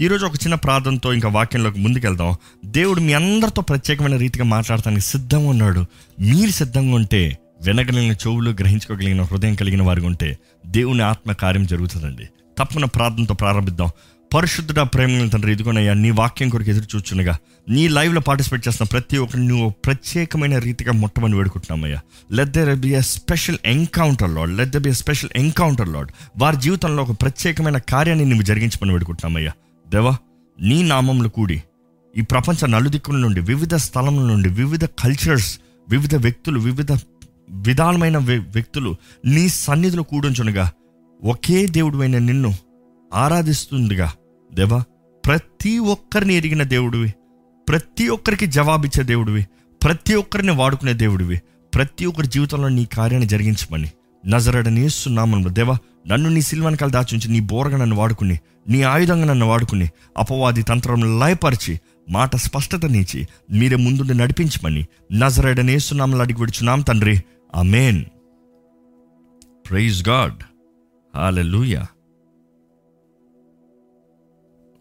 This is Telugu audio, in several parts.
ఈరోజు ఒక చిన్న ప్రార్థనతో ఇంకా వాక్యంలోకి ముందుకెళ్దాం. దేవుడు మీ అందరితో ప్రత్యేకమైన రీతిగా మాట్లాడటానికి సిద్ధంగా ఉన్నాడు. మీరు సిద్ధంగా ఉంటే వినగలిగిన చెవులు గ్రహించుకోగలిగిన హృదయం కలిగిన వారు ఉంటే దేవుని ఆత్మ కార్యం జరుగుతుందండి. తప్పున ప్రార్థనతో ప్రారంభిద్దాం. పరిశుద్ధుడ ప్రేమ తండ్రి ఇదిగోనయ్యా నీ వాక్యం కొరకు ఎదురు చూచునగా నీ లైవ్లో పార్టిసిపేట్ చేస్తున్న ప్రతి ఒక్కరిని నువ్వు ప్రత్యేకమైన రీతిగా మొట్టమని వేడుకుంటున్నామయ్యా. Let there be a special encounter Lord let there be a special encounter Lord వారి జీవితంలో ఒక ప్రత్యేకమైన కార్యాన్ని నువ్వు జరిగించమని వేడుకుంటున్నామయ్యా. దేవా నీ నామంలో కూడి ఈ ప్రపంచ నలుదిక్కుల నుండి వివిధ స్థలముల నుండి వివిధ కల్చర్స్ వివిధ వ్యక్తులు వివిధ విధానమైన వ్య- వ్యక్తులు నీ సన్నిధిలో కూడించునుగా. ఒకే దేవుడువైన నిన్ను ఆరాధిస్తుందిగా. దేవా ప్రతి ఒక్కరిని ఎరిగిన దేవుడివి ప్రతి ఒక్కరికి జవాబిచ్చే దేవుడివి ప్రతి ఒక్కరిని వాడుకునే దేవుడివి ప్రతి ఒక్కరి జీవితంలో నీ కార్యాన్ని జరిగించమని. నజరడని ఇస్తున్నామని దేవా నన్ను నీ సిల్వనకాలు దాచుంచి నీ బోరగా నన్ను వాడుకుని నీ ఆయుధంగా నన్ను వాడుకుని అపవాది తంత్రం లయపరిచి మాట స్పష్టత నీచి మీరే ముందుండి నడిపించమని నజరడని ఇస్తున్నామని అడిగి విడుచున్నాం తండ్రి. Amen praise God. Hallelujah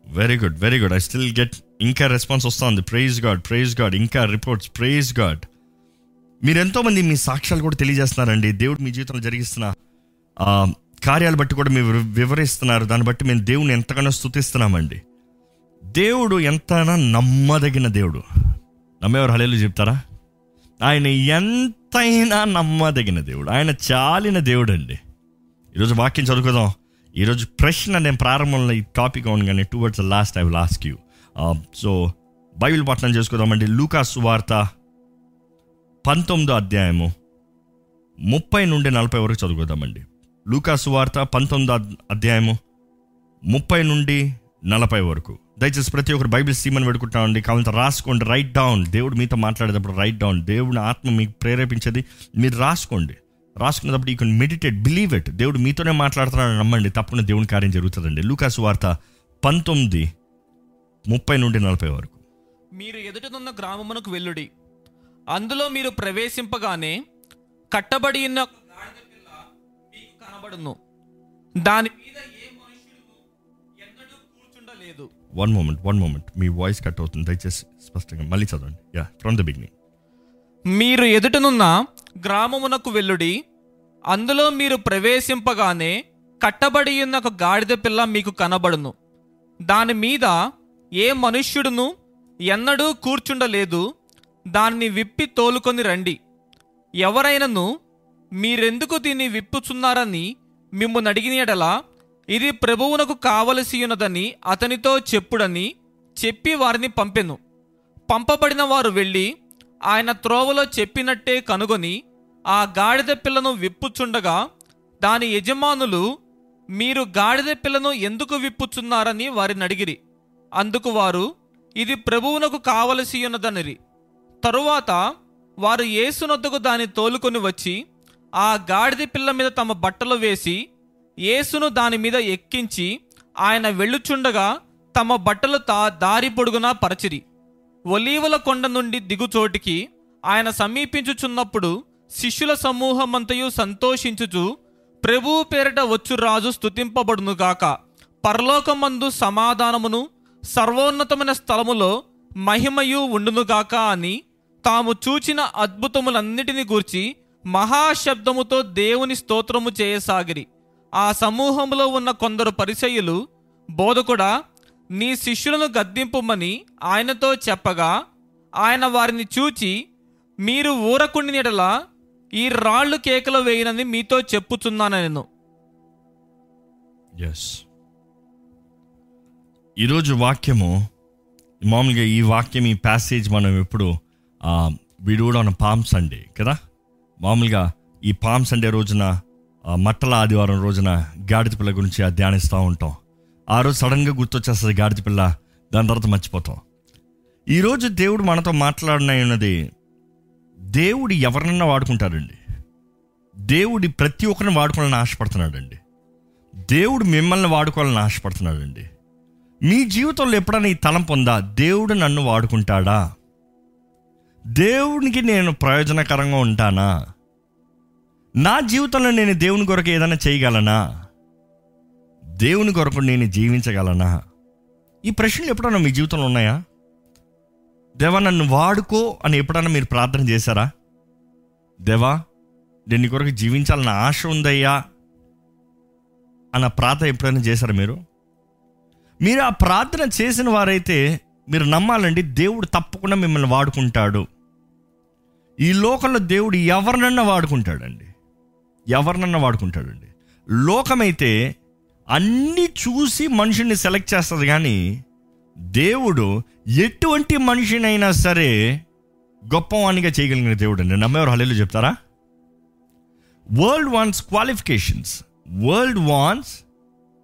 very good very good. I still get ఇంకా రెస్పాన్స్ వస్తుంది. Praise God praise God. ఇంకా రిపోర్ట్స్ ప్రైజ్ గాడ్. మీరు ఎంతోమంది మీ సాక్ష్యాలు కూడా తెలియజేస్తున్నారండి. దేవుడు మీ జీవితంలో జరిగిస్తున్న కార్యాలు బట్టి కూడా మీరు వివరిస్తున్నారు. దాన్ని బట్టి మేము దేవుని ఎంతగానో స్తుతిస్తున్నామండి. దేవుడు ఎంతైనా నమ్మదగిన దేవుడు. నమ్మేవారు హలేలు చెప్తారా? ఆయన ఎంతైనా నమ్మదగిన దేవుడు. ఆయన చాలిన దేవుడు అండి ఈరోజు వాక్యం చదువుకుందాం. ఈరోజు ప్రశ్న నేను ప్రారంభంలో ఈ టాపిక్ అవును కానీ towards last I will ask you so Bible పట్టణం చేసుకుందామండి. లూకాస్ వార్త పంతొమ్మిదో అధ్యాయము ముప్పై నుండి నలభై వరకు చదువుకుందామండి. లూకాసు వార్త పంతొమ్మిదో అధ్యాయము ముప్పై నుండి నలభై వరకు. దయచేసి ప్రతి ఒక్కరు బైబిల్ సీమని పెడుకుంటామండి కావాలంటే రాసుకోండి రైట్ డౌన్. దేవుడు మీతో మాట్లాడేటప్పుడు రైట్ డౌన్. దేవుని ఆత్మ మీకు ప్రేరేపించేది మీరు రాసుకోండి. రాసుకున్నప్పుడు ఈ కొన్ని మెడిటేట్ బిలీవ్ ఇట్. దేవుడు మీతోనే మాట్లాడుతున్నాడని నమ్మండి. తప్పకుండా దేవుని కార్యం జరుగుతుందండి. లూకాసు వార్త పంతొమ్మిది ముప్పై నుండి నలభై వరకు. మీరు ఎదుటనున్న గ్రామమునకు వెళ్ళుడి. అందులో మీరు ప్రవేశింపగానే కట్టబడి ఉన్న కనబడును. దాని మీద ఏ మనుష్యుడు ఎన్నడూ కూర్చుండలేదు. వన్ మూమెంట్ వన్ మూమెంట్ మీ వాయిస్ కట్ అవుతుంది. దయచేసి స్పష్టంగా మళ్ళీ చదవండి. యా ఫ్రమ్ ద బిగినింగ్ మీరు ఎదుటనున్న గ్రామమునకు వెళ్ళుడి. అందులో మీరు ప్రవేశింపగానే కట్టబడి ఉన్న ఒక గాడిద పిల్ల మీకు కనబడును. దాని మీద ఏ మనుష్యుడును ఎన్నడూ కూర్చుండలేదు. దాన్ని విప్పి తోలుకొని రండి. ఎవరైనను మీరెందుకు దీన్ని విప్పుచున్నారని మిమ్మల్ని అడిగిన ఎడలా ఇది ప్రభువునకు కావలసియున్నదని అతనితో చెప్పుడని చెప్పి వారిని పంపెను. పంపబడిన వారు వెళ్ళి ఆయన త్రోవలో చెప్పినట్టే కనుగొని ఆ గాడిద పిల్లను విప్పుచుండగా దాని యజమానులు మీరు గాడిద పిల్లను ఎందుకు విప్పుచున్నారని వారిని అడిగిరి. అందుకు వారు ఇది ప్రభువునకు కావలసియున్నదనిరి. తరువాత వారు ఏసునొద్దకు దాన్ని తోలుకొని వచ్చి ఆ గాడిద పిల్ల మీద తమ బట్టలు వేసి యేసును దాని మీద ఎక్కించి ఆయన వెళ్ళుచుండగా తమ బట్టలు తా దారి పొడుగునా పరచిరి. ఒలీవల కొండ నుండి దిగుచోటికి ఆయన సమీపించుచున్నప్పుడు శిష్యుల సమూహమంతయు సంతోషించుచు ప్రభువు పేరిట వచ్చు రాజు స్తుతింపబడునుగాక పరలోకమందు సమాధానమును సర్వోన్నతమైన స్థలములో మహిమయు ఉండునుగాక అని తాము చూచిన అద్భుతములన్నిటిని గూర్చి మహాశబ్దముతో దేవుని స్తోత్రము చేయసాగిరి. ఆ సమూహంలో ఉన్న కొందరు పరిచయులు బోధకుడా నీ శిష్యులను గద్దింపుమని ఆయనతో చెప్పగా ఆయన వారిని చూచి మీరు ఊరకుండి ఎడల ఈ రాళ్ళు కేకలు వేయనని మీతో చెప్పుచున్నాను నేను ఎస్ ఈరోజు వాక్యము మామూలుగా ఈ వాక్యం ఈ ప్యాసేజ్ మనం ఎప్పుడు విడూడ పామ్ సండే కదా? మామూలుగా ఈ పామ్ సండే రోజున మట్టల ఆదివారం రోజున గాడిద పిల్ల గురించి ఆ ధ్యానిస్తూ ఉంటాం. ఆ రోజు సడన్గా గుర్తొచ్చేస్తుంది గాడిద పిల్ల దాని తర్వాత మర్చిపోతాం. ఈరోజు దేవుడు మనతో మాట్లాడినది దేవుడు ఎవరినన్నా వాడుకుంటారండి దేవుడి ప్రతి ఒక్కరిని వాడుకోవాలని ఆశపడుతున్నాడండి. దేవుడు మిమ్మల్ని వాడుకోవాలని ఆశపడుతున్నాడండి. మీ జీవితంలో ఎప్పుడైనా ఈ తలం పొందా దేవుడు నన్ను వాడుకుంటాడా? దేవునికి నేను ప్రయోజనకరంగా ఉంటానా? నా జీవితంలో నేను దేవుని కొరకు ఏదైనా చేయగలనా? దేవుని కొరకు నేను జీవించగలనా? ఈ ప్రశ్నలు ఎప్పుడన్నా మీ జీవితంలో ఉన్నాయా? దేవా నన్ను వాడుకో అని ఎప్పుడన్నా మీరు ప్రార్థన చేశారా? దేవా నేను కొరకు జీవించాలన్న ఆశ ఉందయ్యా? అన్న ప్రార్థన ఎప్పుడైనా చేశారా మీరు? మీరు ఆ ప్రార్థన చేసిన వారైతే మీరు నమ్మాలండి దేవుడు తప్పకుండా మిమ్మల్ని వాడుకుంటాడు. ఈ లోకంలో దేవుడు ఎవరినన్నా వాడుకుంటాడండి. ఎవరినన్నా వాడుకుంటాడండి. లోకమైతే అన్నీ చూసి మనిషిని సెలెక్ట్ చేస్తుంది కానీ దేవుడు ఎటువంటి మనిషినైనా సరే గొప్పవానిగా చేయగలిగిన దేవుడు అండి నమ్మేవారు హలేలు చెప్తారా? World wants qualifications. World wants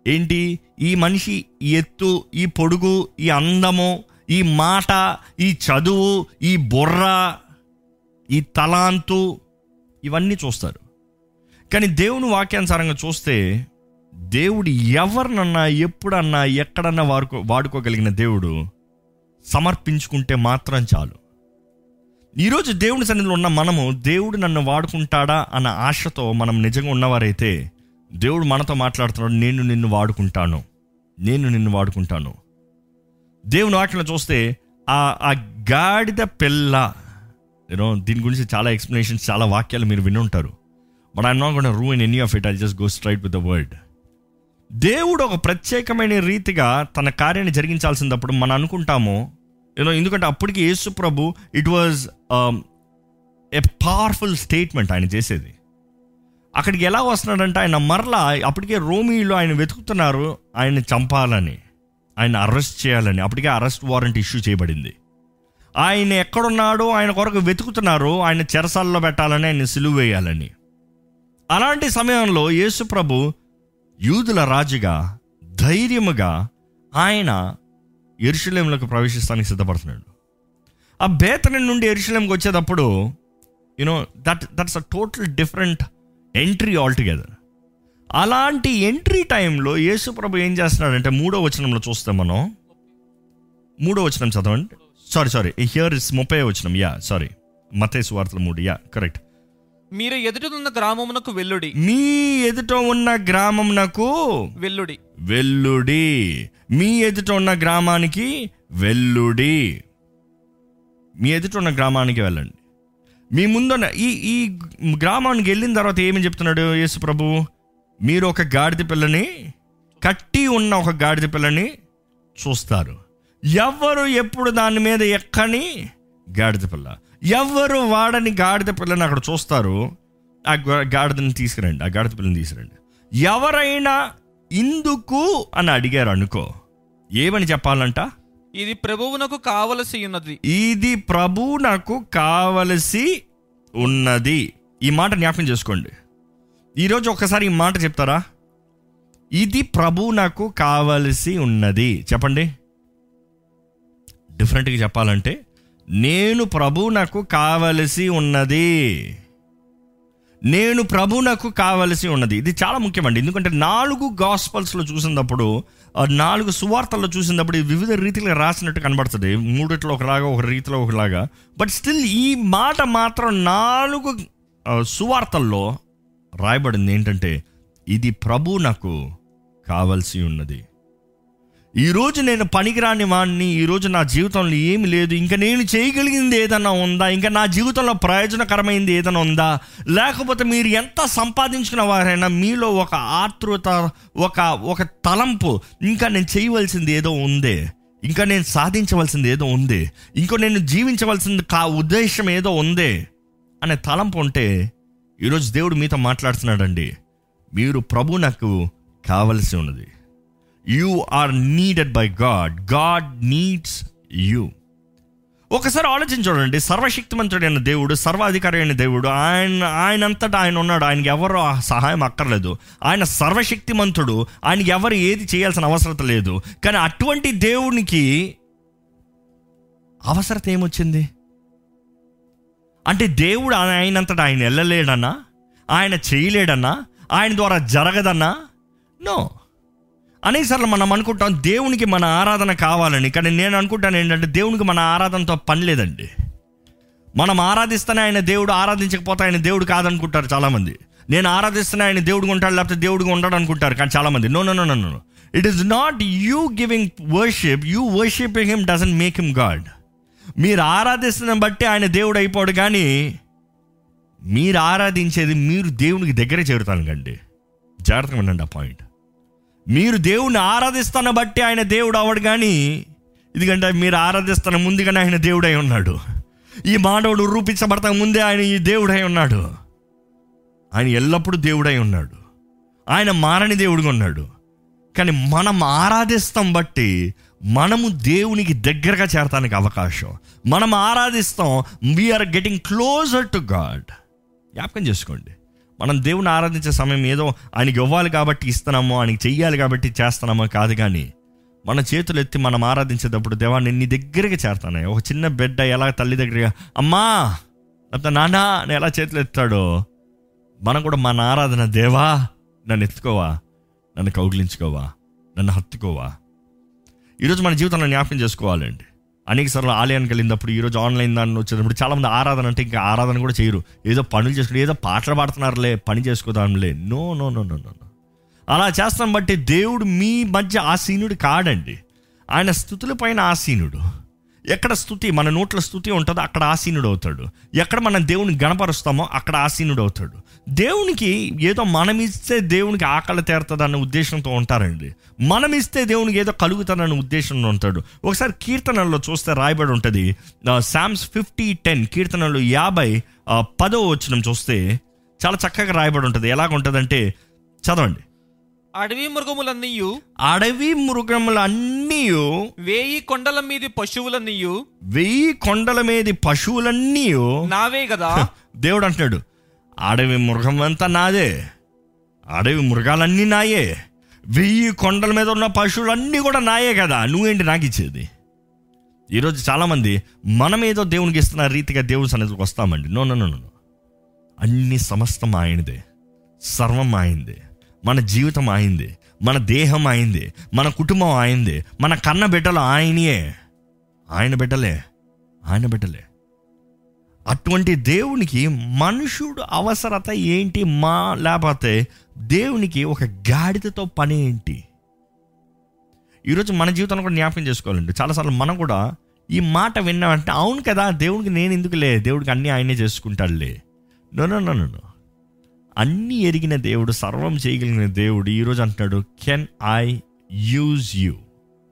ఏంటి? ఈ మనిషి ఈ ఎత్తు ఈ పొడుగు ఈ అందము ఈ మాట ఈ చదువు ఈ బుర్ర ఈ తలాంతు ఇవన్నీ చూస్తారు. కానీ దేవుని వాక్యానుసారంగా చూస్తే దేవుడు ఎవరినన్నా ఎప్పుడన్నా ఎక్కడన్నా వాడుకో వాడుకోగలిగిన దేవుడు సమర్పించుకుంటే మాత్రం చాలు. ఈరోజు దేవుని సన్నిధిలో ఉన్న మనము దేవుడు నన్ను వాడుకుంటాడా అన్న ఆశతో మనం నిజంగా ఉన్నవారైతే దేవుడు మనతో మాట్లాడుతున్నాడు నేను నిన్ను వాడుకుంటాను. నేను నిన్ను వాడుకుంటాను. దేవుని వాటిలో చూస్తే ఆ ఆ గాడిద పిల్ల యూనో దీని గురించి చాలా ఎక్స్ప్లెనేషన్స్ చాలా వాక్యాలు మీరు వినుంటారు. But I'm not gonna through in any of it I just go straight with the word దేవుడు ఒక ప్రత్యేకమైన రీతిగా తన కార్యాన్ని జరిగించాల్సినప్పుడు మనం అనుకుంటాము యూనో ఎందుకంటే అప్పటికి యేసు ప్రభు it was a powerful statement ఆయన చేసేది. అక్కడికి ఎలా వస్తున్నాడంటే ఆయన మరలా అప్పటికే రోమిలో ఆయన వెతుకుతున్నారు ఆయన చంపాలని. ఆయన అరెస్ట్ చేయాలని. అప్పటికే అరెస్ట్ వారెంట్ ఇష్యూ చేయబడింది. ఆయన ఎక్కడున్నాడో ఆయన కొరకు వెతుకుతున్నారు ఆయన చెరసాల్లో పెట్టాలని ఆయన సిలువ వేయాలని. అలాంటి సమయంలో యేసుప్రభు యూదుల రాజుగా ధైర్యముగా ఆయన ఎరుషలేంలోకి ప్రవేశిస్తానికి సిద్ధపడుతున్నాడు. ఆ బేతన నుండి ఎరుషలేంకి వచ్చేటప్పుడు you know that that's a total different entry altogether అలాంటి ఎంట్రీ టైంలో యేసు ప్రభు ఏం చేస్తున్నాడంటే మూడో వచనంలో చూస్తే మనం. మూడో వచనం చదవండి. సారీ సారీ హియర్ ఇస్ ముప్పై వచనం. యా సారీ మతేసు వార్తల మూడు. యా కరెక్ట్ మీరు ఎదుటనున్న గ్రామమునకు వెల్లుడి మీ ఎదుట ఉన్న గ్రామంనకు వెల్లుడి వెల్లుడి మీ ఎదుట ఉన్న గ్రామానికి వెల్లుడి మీ ఎదుట ఉన్న గ్రామానికి వెళ్ళండి. మీ ముందున్న ఈ ఈ గ్రామానికి వెళ్ళిన తర్వాత ఏమని చెప్తున్నాడు యేసు ప్రభు? మీరు ఒక గాడిద పిల్లని కట్టి ఉన్న ఒక గాడిద పిల్లని చూస్తారు. ఎవరు ఎప్పుడు దాని మీద ఎక్కని గాడిద పిల్ల? ఎవరు వాడని గాడిద పిల్లని అక్కడ చూస్తారు? ఆ గాడిదని తీసుకురండి ఆ గాడిద పిల్లని తీసుకురండి. ఎవరైనా ఇందుకు అని అడిగారు అనుకో ఏమని చెప్పాలంట? ఇది ప్రభువునకు కావలసి ఉన్నది. ఇది ప్రభు నాకు కావలసి ఉన్నది. ఈ మాట జ్ఞాపకం చేసుకోండి. ఈరోజు ఒక్కసారి ఈ మాట చెప్తారా? ఇది ప్రభు నాకు కావలసి ఉన్నది. చెప్పండి. డిఫరెంట్గా చెప్పాలంటే నేను ప్రభు నాకు కావలసి ఉన్నది. నేను ప్రభు నాకు కావలసి ఉన్నది. ఇది చాలా ముఖ్యమండి. ఎందుకంటే నాలుగు గాస్పల్స్లో చూసినప్పుడు నాలుగు సువార్తల్లో చూసినప్పుడు వివిధ రీతిలో రాసినట్టు కనబడుతుంది. మూడిట్లో ఒకలాగా ఒక రీతిలో ఒకలాగా. బట్ స్టిల్ ఈ మాట మాత్రం నాలుగు సువార్తల్లో రాయబడింది ఏంటంటే ఇది ప్రభు నాకు కావలసి ఉన్నది. ఈరోజు నేను పనికిరాని వాడిని ఈరోజు నా జీవితంలో ఏమి లేదు ఇంకా నేను చేయగలిగింది ఏదన్నా ఉందా? ఇంకా నా జీవితంలో ప్రయోజనకరమైంది ఏదైనా ఉందా? లేకపోతే మీరు ఎంత సంపాదించుకున్న వారైనా మీలో ఒక ఆతృత ఒక ఒక తలంపు ఇంకా నేను చేయవలసింది ఏదో ఉందే. ఇంకా నేను సాధించవలసింది ఏదో ఉంది. ఇంకో నేను జీవించవలసింది కా ఉద్దేశం ఏదో ఉందే. అనే తలంపు ఉంటే ఈరోజు దేవుడు మీతో మాట్లాడుతున్నాడండి. మీరు ప్రభు నాకు కావలసి ఉన్నది. You are needed by God God needs you ఒకసారి ఆలోచించండి సర్వశక్తిమంతుడైన దేవుడు సర్వాధికారి అయిన దేవుడు ఆయన ఆయనంతటా ఆయన ఉన్నాడు. ఆయనకి ఎవరు సహాయం అక్కర్లేదు. ఆయన సర్వశక్తిమంతుడు. ఆయనకి ఎవరు ఏది చేయాల్సిన అవసరత లేదు. కానీ అటువంటి దేవునికి అవసరత ఏమొచ్చింది? అంటే దేవుడు ఆయనంతటా ఆయన వెళ్ళలేడన్నా? ఆయన చేయలేడన్నా? ఆయన ద్వారా జరగదన్నా? నో. అనేకసార్లు మనం అనుకుంటాం దేవునికి మన ఆరాధన కావాలని. కానీ నేను అనుకుంటాను ఏంటంటే దేవునికి మన ఆరాధనతో పని లేదండి. మనం ఆరాధిస్తేనే ఆయన దేవుడు ఆరాధించకపోతే ఆయన దేవుడు కాదనుకుంటారు చాలామంది. నేను ఆరాధిస్తేనే ఆయన దేవుడు ఉంటాడు లేకపోతే దేవుడిగా ఉండడు అనుకుంటారు. కానీ చాలామంది no no no no no it is not you giving worship you worship him doesn't make him God మీరు ఆరాధిస్తున్న బట్టి ఆయన దేవుడు అయిపోడు కానీ మీరు ఆరాధించేది మీరు దేవునికి దగ్గర చేరుతానుకండి జాగ్రత్తగా ఉండండి ఆ పాయింట్. మీరు దేవుణ్ణి ఆరాధిస్తున్న బట్టి ఆయన దేవుడు అవడు కానీ ఎందుకంటే మీరు ఆరాధిస్తున్న ముందుగానే ఆయన దేవుడై ఉన్నాడు. ఈ మానవుడు రూపించబడతా ముందే ఆయన ఈ దేవుడై ఉన్నాడు. ఆయన ఎల్లప్పుడూ దేవుడై ఉన్నాడు. ఆయన మారని దేవుడిగా ఉన్నాడు. కానీ మనం ఆరాధిస్తాం బట్టి మనము దేవునికి దగ్గరగా చేరటానికి అవకాశం. మనం ఆరాధిస్తాం we're getting closer to God జ్ఞాపకం చేసుకోండి. మనం దేవుని ఆరాధించే సమయం ఏదో ఆయనకి ఇవ్వాలి కాబట్టి ఇస్తున్నామో ఆయనకి చెయ్యాలి కాబట్టి చేస్తున్నామో కాదు కానీ మన చేతులు ఎత్తి మనం ఆరాధించేటప్పుడు దేవా నేను నీ దగ్గరికి చేరతాను. ఒక చిన్న బిడ్డ ఎలా తల్లి దగ్గరగా అమ్మా లేకపోతే నాన్న అని ఎలా చేతులు ఎత్తాడో? మనం కూడా మన ఆరాధన దేవా నన్ను ఎత్తుకోవా? నన్ను కౌగిలించుకోవా? నన్ను హత్తుకోవా? ఈరోజు మన జీవితంలో జ్ఞాపకం చేసుకోవాలండి. అనేక సార్లు ఆలయానికి వెళ్ళినప్పుడు ఈరోజు ఆన్లైన్ దాన్ని వచ్చినప్పుడు చాలామంది ఆరాధన అంటే ఇంకా ఆరాధన కూడా చేయరు. ఏదో పనులు చేసుకుని ఏదో పాటలు పాడుతున్నారులే పని చేసుకోదాంలే. No no no no no అలా చేస్తాం బట్టి దేవుడు మీ మధ్య ఆసీనుడు కాడండి. ఆయన స్థుతుల పైన ఆసీనుడు. ఎక్కడ స్థుతి మన నోట్ల స్థుతి ఉంటుందో అక్కడ ఆసీనుడు అవుతాడు ఎక్కడ మనం దేవుని గణపరుస్తామో అక్కడ ఆసీనుడు అవుతాడు దేవునికి ఏదో మనం ఇస్తే దేవునికి ఆకలి తీరుతుందన్న ఉద్దేశంతో ఉంటారండి. మనం ఇస్తే దేవునికి ఏదో కలుగుతుందన్న ఉద్దేశంలో ఉంటాడు. ఒకసారి కీర్తనల్లో చూస్తే రాయబడి ఉంటుంది శామ్స్ ఫిఫ్టీ టెన్ కీర్తనలు యాభై పదో వచ్చిన చూస్తే చాలా చక్కగా రాయబడి ఉంటుంది. ఎలాగ ఉంటుందంటే చదవండి. అడవి మృగములన్నీయు అడవి మృగములన్నీ వేయి కొండల మీది పశువులన్నీయు వెయ్యి కొండల మీది పశువులన్నీ నావే కదా దేవుడు అంటున్నాడు అడవి మృగం అంతా నాదే అడవి మృగాలన్నీ నాయే వెయ్యి కొండల మీద ఉన్న పశువులన్నీ కూడా నాయే కదా నువ్వేంటి నాకు ఇచ్చేది? ఈరోజు చాలామంది మనం ఏదో దేవునికి ఇస్తున్న రీతిగా దేవుని సన్నిధికి వస్తామండి. No no no no. అన్ని సమస్తం ఆయనదే సర్వం ఆయనదే. మన జీవితం ఆయనదే మన దేహం ఆయనదే మన కుటుంబం ఆయనదే మన కన్న బిడ్డలు ఆయనయే. ఆయన బిడ్డలే ఆయన బిడ్డలే. అటువంటి దేవునికి మనుషుడు అవసరత ఏంటి? మా లేకపోతే దేవునికి ఒక గాడిదతో పని ఏంటి? ఈరోజు మన జీవితంలో కూడా జ్ఞాపకం చేసుకోవాలండి. చాలాసార్లు మనం కూడా ఈ మాట విన్నామంటే అవును కదా దేవుడికి నేను ఎందుకులే? దేవుడికి అన్నీ ఆయనే చేసుకుంటాడులే. నో నో నో నో అన్నీ ఎరిగిన దేవుడు సర్వం చేయగలిగిన దేవుడు ఈరోజు అంటున్నాడు కెన్ ఐ యూజ్ యూ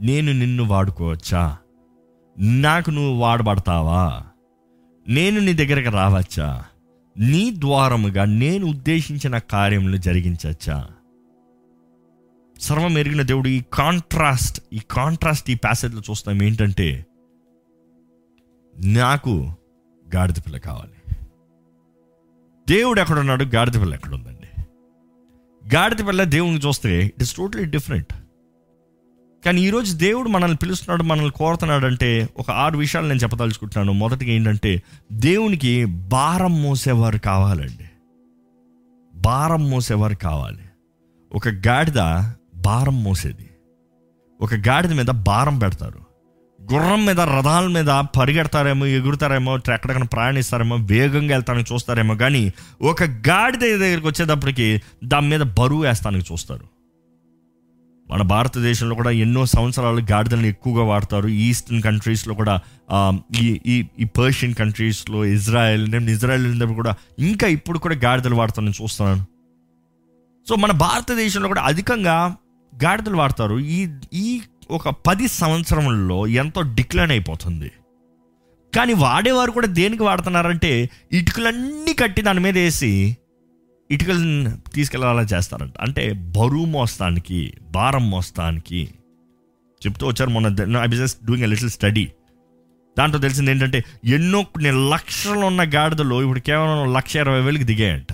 నేను నిన్ను వాడుకోవచ్చా? నాకు నువ్వు వాడబడతావా? నేను నీ దగ్గరకు రావచ్చా? నీ ద్వారముగా నేను ఉద్దేశించిన కార్యములు జరిగించచ్చా? సర్వం ఎరిగిన దేవుడు ఈ కాంట్రాస్ట్ ఈ కాంట్రాస్ట్ ఈ ప్యాసేజ్లో చూస్తాం ఏంటంటే నాకు గాడిద పిల్ల కావాలి. దేవుడు ఎక్కడున్నాడు గాడిద పిల్ల ఎక్కడ ఉందండి? గాడిద పిల్ల దేవుని చూస్తే ఇట్ ఇస్ టోటలీ డిఫరెంట్ కానీ ఈరోజు దేవుడు మనల్ని పిలుస్తున్నాడు మనల్ని కోరుతున్నాడు అంటే ఒక ఆరు విషయాలు నేను చెప్పదలుచుకుంటున్నాను. మొదటిగా ఏంటంటే దేవునికి భారం మోసేవారు కావాలండి. భారం మోసేవారు కావాలి. ఒక గాడిద భారం మోసేది. ఒక గాడిద మీద భారం పెడతారు. గుర్రం మీద రథాల మీద పరిగెడతారేమో ఎగురుతారేమో ఎక్కడికైనా ప్రయాణిస్తారేమో వేగంగా వెళ్తానికి చూస్తారేమో కానీ ఒక గాడిద దగ్గరికి వచ్చేటప్పటికి దాని మీద బరువు వేస్తానికి చూస్తారు. మన భారతదేశంలో కూడా ఎన్నో సంవత్సరాలు గాడిదలను ఎక్కువగా వాడతారు. ఈస్టర్న్ కంట్రీస్లో కూడా ఈ ఈ ఈ పర్షియన్ కంట్రీస్లో ఇజ్రాయెల్ నేను ఇజ్రాయెల్ వెళ్ళినప్పుడు కూడా ఇంకా ఇప్పుడు కూడా గాడిదలు వాడతాను చూస్తున్నాను. సో మన భారతదేశంలో కూడా అధికంగా గాడిదలు వాడతారు. ఈ ఈ ఒక పది సంవత్సరంలో ఎంతో డిక్లైన్ అయిపోతుంది. కానీ వాడేవారు కూడా దేనికి వాడుతున్నారంటే ఇటుకలన్నీ కట్టి దాని మీద వేసి ఇటుకలను తీసుకెళ్ళాలని చేస్తారంట. అంటే బరువు మోస్తానికి భారం మోస్తానికి చెప్తూ వచ్చారు మొన్న I business doing a little study. దాంట్లో తెలిసింది ఏంటంటే ఎన్నో కొన్ని లక్షలు ఉన్న గాడిదలు ఇప్పుడు కేవలం లక్ష ఇరవై వేలకి దిగాయంట.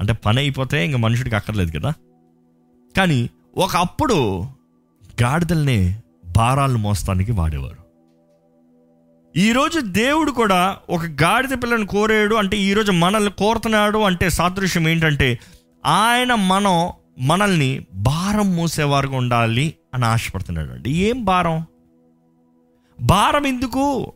అంటే పని అయిపోతే ఇంక మనుషుడికి అక్కర్లేదు కదా. కానీ ఒకప్పుడు గాడిదల్ని భారాలు మోస్తానికి వాడేవారు. ఈరోజు దేవుడు కూడా ఒక గాడిద పిల్లని కోరాడు అంటే ఈరోజు మనల్ని కోరుతున్నాడు అంటే సాదృశ్యం ఏంటంటే ఆయన మనం మనల్ని భారం మోసేవారుగా ఉండాలి అని ఆశపడుతున్నాడు అండి ఏం భారం? భారం ఎందుకు?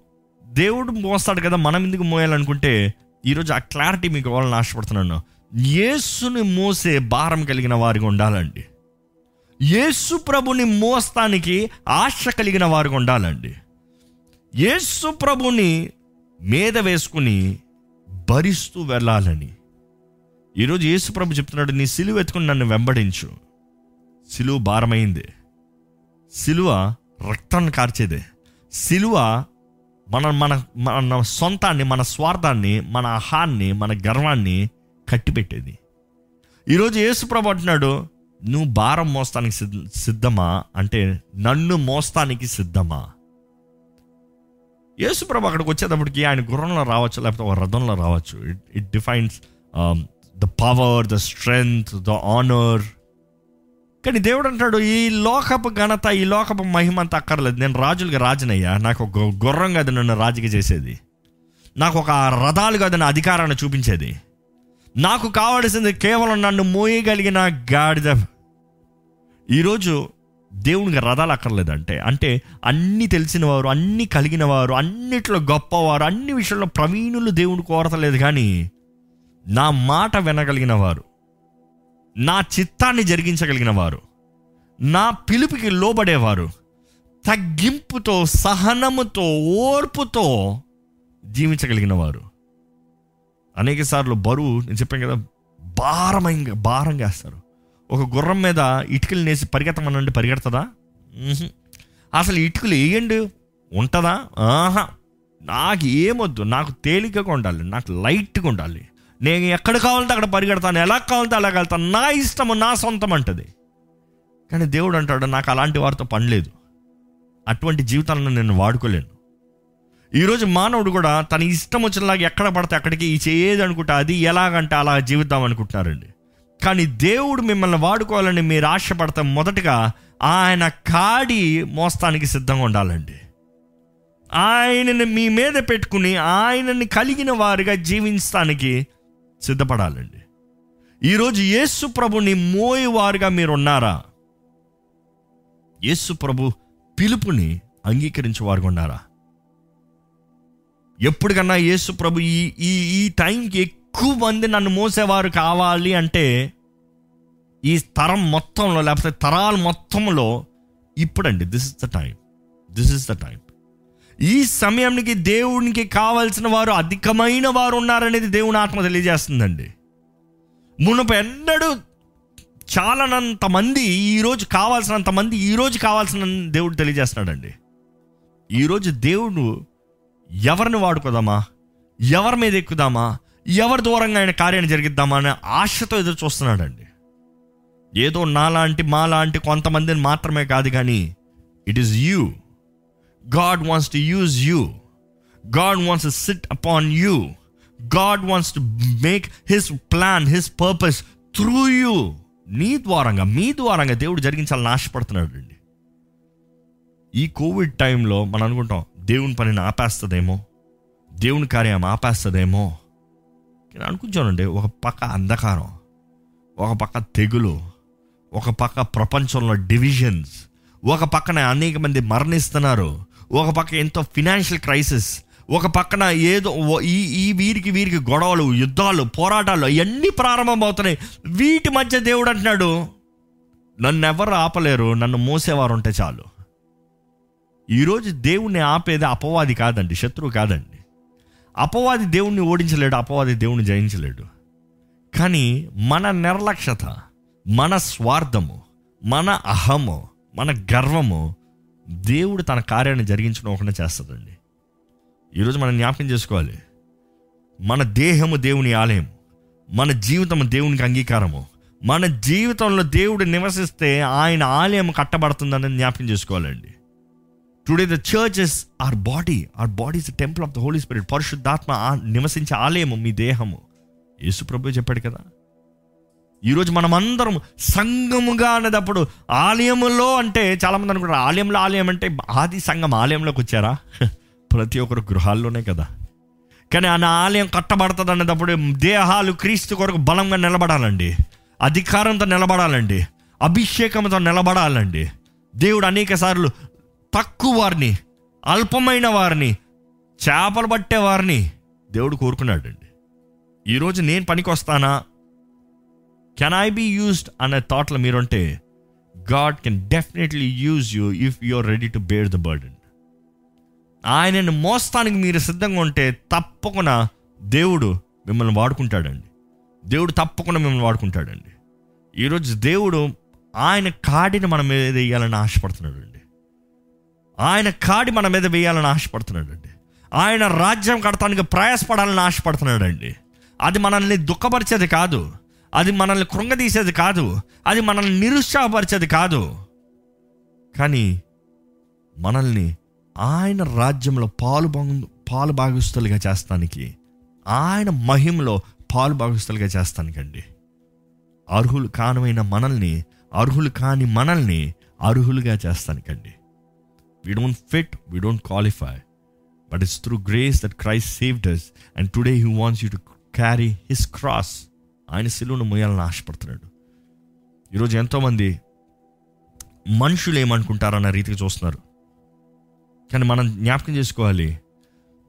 దేవుడు మోస్తాడు కదా మనం ఎందుకు మోయాలనుకుంటే ఈరోజు ఆ క్లారిటీ మీకు ఇవ్వాలని ఆశపడుతున్నాను. యేసుని మోసే భారం కలిగిన వారిగా ఉండాలండి. యేసు ప్రభుని మోస్తానికి ఆశ కలిగిన వారు ఉండాలండి. యేసు ప్రభుని మీద వేసుకుని భరిస్తూ వెళ్ళాలని. ఈరోజు యేసు ప్రభు చెప్తున్నాడు నీ సిలువ ఎత్తుకుని నన్ను వెంబడించు. సిలువ భారమైంది. సిలువ రక్తాన్ని కార్చేదే. సిలువ మన మన మన సొంతాన్ని మన స్వార్థాన్ని మన అహాన్ని మన గర్వాన్ని కట్టిపెట్టేది. ఈరోజు యేసుప్రభు అంటున్నాడు నువ్వు భారం మోస్తానికి సిద్ధ సిద్ధమా? అంటే నన్ను మోస్తానికి సిద్ధమా? యేసుప్రభు అక్కడికి వచ్చేటప్పటికి ఆయన గుర్రంలో రావచ్చు లేకపోతే ఒక రథంలో రావచ్చు. It it defines the power the strength the honour కానీ దేవుడు అంటాడు ఈ లోకపు ఘనత ఈ లోకపు మహిమ అంతా అక్కర్లేదు. నేను రాజులుగా రాజునయ్యా. నాకు ఒక గుర్రం కాదు నన్ను రాజుగా చేసేది. నాకు ఒక రథాలు కాదు నా అధికారాన్ని చూపించేది. నాకు కావలసింది కేవలం నన్ను మోయగలిగిన గాడిద. ఈరోజు దేవునికి రథాలు అక్కర్లేదంటే అంటే అన్నీ తెలిసిన వారు అన్నీ కలిగిన వారు అన్నిట్లో గొప్పవారు అన్ని విషయంలో ప్రవీణులు దేవుని కోరతలేదు కానీ నా మాట వినగలిగిన వారు నా చిత్తాన్ని జరిగించగలిగిన వారు నా పిలుపుకి లోబడేవారు తగ్గింపుతో సహనముతో ఓర్పుతో జీవించగలిగిన వారు అనేక సార్లు బరువు నేను చెప్పాను కదా భారమైన భారంగా వేస్తారు. ఒక గుర్రం మీద ఇటుకలు నేసి పరిగెత్తమనండి పరిగెడుతుందా? అసలు ఇటుకలు వేయండి ఉంటుందా? ఆహా. నాకు ఏమొద్దు నాకు తేలికగా ఉండాలి నాకు లైట్గా ఉండాలి. నేను ఎక్కడ కావాలంటే అక్కడ పరిగెడతాను ఎలా కావాలంటే అలా వెళ్తాను. నా ఇష్టము నా సొంతం అంటది. కానీ దేవుడు అంటాడు నాకు అలాంటి వారితో పనిలేదు అటువంటి జీవితాలను నేను వాడుకోలేను. ఈరోజు మానవుడు కూడా తన ఇష్టం వచ్చినలాగా ఎక్కడ పడితే అక్కడికి ఈ చేయదు అనుకుంటా అది ఎలాగంటే అలా జీవిద్దాం అనుకుంటున్నారండి. కానీ దేవుడు మిమ్మల్ని వాడుకోవాలని మీరు ఆశపడతాం మొదటగా ఆయన కాడి మోస్తానికి సిద్ధంగా ఉండాలండి. ఆయనని మీ మీద పెట్టుకుని ఆయనని కలిగిన వారిగా జీవించడానికి సిద్ధపడాలండి. ఈరోజు యేసు ప్రభుని మోయేవారుగా మీరు ఉన్నారా యేసు ప్రభు పిలుపుని అంగీకరించే వారుగా ఉన్నారా ఎప్పటికన్నా యేసు ప్రభు ఈ ఈ ఈ టైంకి ఎక్కువ మంది నన్ను మోసేవారు కావాలి అంటే ఈ తరం మొత్తంలో లేకపోతే తరాల మొత్తంలో ఇప్పుడండి this is the time this is the time ఈ సమయానికి దేవునికి కావాల్సిన వారు అధికమైన వారు ఉన్నారనేది దేవుని ఆత్మ తెలియజేస్తుందండి. మునుపు ఎన్నడూ చాలనంత మంది ఈరోజు కావాల్సినంత మంది ఈరోజు కావాల్సిన దేవుడు తెలియజేస్తున్నాడండి. ఈరోజు దేవుడు ఎవరిని వాడుకోదామా? ఎవరి మీద ఎక్కుదామా? ఎవరి దూరంగా ఆయన కార్యాన్ని జరిగిద్దామా అనే ఆశతో ఎదురు చూస్తున్నాడండి. ఏదో నాలాంటి మాలాంటి కొంతమందిని మాత్రమే కాదు కానీ it is you God wants to use you God wants to sit upon you God wants to make his plan his purpose through you నీ ద్వారంగా మీ ద్వారంగా దేవుడు జరిగించాలని ఆశపడుతున్నాడు అండి ఈ కోవిడ్ టైంలో మనం అనుకుంటాం దేవుని పనిని ఆపేస్తుందేమో? దేవుని కార్యం ఆపేస్తుందేమో? నేను అనుకుంటానండి ఒక పక్క అంధకారం ఒక పక్క తెగులు ఒక పక్క ప్రపంచంలో డివిజన్స్ ఒక పక్కన అనేక మంది మరణిస్తున్నారు ఒక పక్క ఎంతో ఫినాన్షియల్ క్రైసిస్ ఒక పక్కన ఏదో ఈ ఈ వీరికి వీరికి గొడవలు యుద్ధాలు పోరాటాలు అవన్నీ ప్రారంభమవుతున్నాయి. వీటి మధ్య దేవుడు అంటున్నాడు నన్ను ఎవరు ఆపలేరు నన్ను మోసేవారు ఉంటే చాలు. ఈరోజు దేవుణ్ణి ఆపేది అపవాది కాదండి శత్రువు కాదండి. అపవాది దేవుణ్ణి ఓడించలేడు అపవాది దేవుణ్ణి జయించలేడు. కానీ మన నిర్లక్ష్యత మన స్వార్థము మన అహము మన గర్వము దేవుడు తన కార్యాన్ని జరిగించుకోకుండా చేస్తుందండి. ఈరోజు మనం జ్ఞాపకం చేసుకోవాలి. మన దేహము దేవుని ఆలయం మన జీవితము దేవునికి అంగీకారము మన జీవితంలో దేవుడు నివసిస్తే ఆయన ఆలయం కట్టబడుతుందని జ్ఞాపకం చేసుకోవాలండి. Today the church is our body our body is the temple of the Holy Spirit పరిశుద్ధాత్మ నివసించే ఆలయము మీ దేహము. యేసు ప్రభు చెప్పాడు కదా. ఈరోజు మనం అందరం సంఘముగా అనేటప్పుడు ఆలయములో అంటే చాలామంది అనుకుంటారు ఆలయంలో ఆలయం అంటే ఆది సంఘం ఆలయంలోకి వచ్చారా? ప్రతి ఒక్కరు గృహాల్లోనే కదా. కానీ ఆ ఆలయం కట్టబడుతుంది అనేటప్పుడు దేహాలు క్రీస్తు కొరకు బలంగా నిలబడాలండి. అధికారంతో నిలబడాలండి. అభిషేకంతో నిలబడాలండి. దేవుడు అనేక సార్లు తక్కువ వారిని అల్పమైన వారిని చేపలు పట్టే వారిని దేవుడు కోరుకున్నాడండి. ఈరోజు నేను పనికి వస్తానా కెన్ ఐ బీ యూస్డ్ అనే థాట్లో మీరుంటే God can definitely use you if you're ready to bear the burden ఆయనను మోస్తానికి మీరు సిద్ధంగా ఉంటే తప్పకుండా దేవుడు మిమ్మల్ని వాడుకుంటాడండి. దేవుడు తప్పకుండా మిమ్మల్ని వాడుకుంటాడండి. ఈరోజు దేవుడు ఆయన కాడిని మన మీద వేయాలని ఆశపడుతున్నాడు అండి ఆయన కాడి మన మీద వేయాలని ఆశపడుతున్నాడండి. ఆయన రాజ్యం కడతానికి ప్రయాసపడాలని ఆశపడుతున్నాడండి. అది మనల్ని దుఃఖపరిచేది కాదు. అది మనల్ని కృంగదీసేది కాదు. అది మనల్ని నిరుత్సాహపరిచేది కాదు. కానీ మనల్ని ఆయన రాజ్యంలో పాలు పాలు భాగస్తులుగా చేస్తానికి ఆయన మహిమలో పాలు భాగస్తులుగా చేస్తానికండి. అర్హులు కానమైన మనల్ని అర్హులు కాని మనల్ని అర్హులుగా చేస్తానికండి. We don't fit we don't qualify but it's through grace that Christ saved us and today he wants you to carry his cross ఆయన సిలువును మొయ్యాలని ఆశపడుతున్నాడు. ఈరోజు ఎంతోమంది మనుషులు ఏమనుకుంటారన్న రీతికి చూస్తున్నారు. కానీ మనం జ్ఞాపకం చేసుకోవాలి.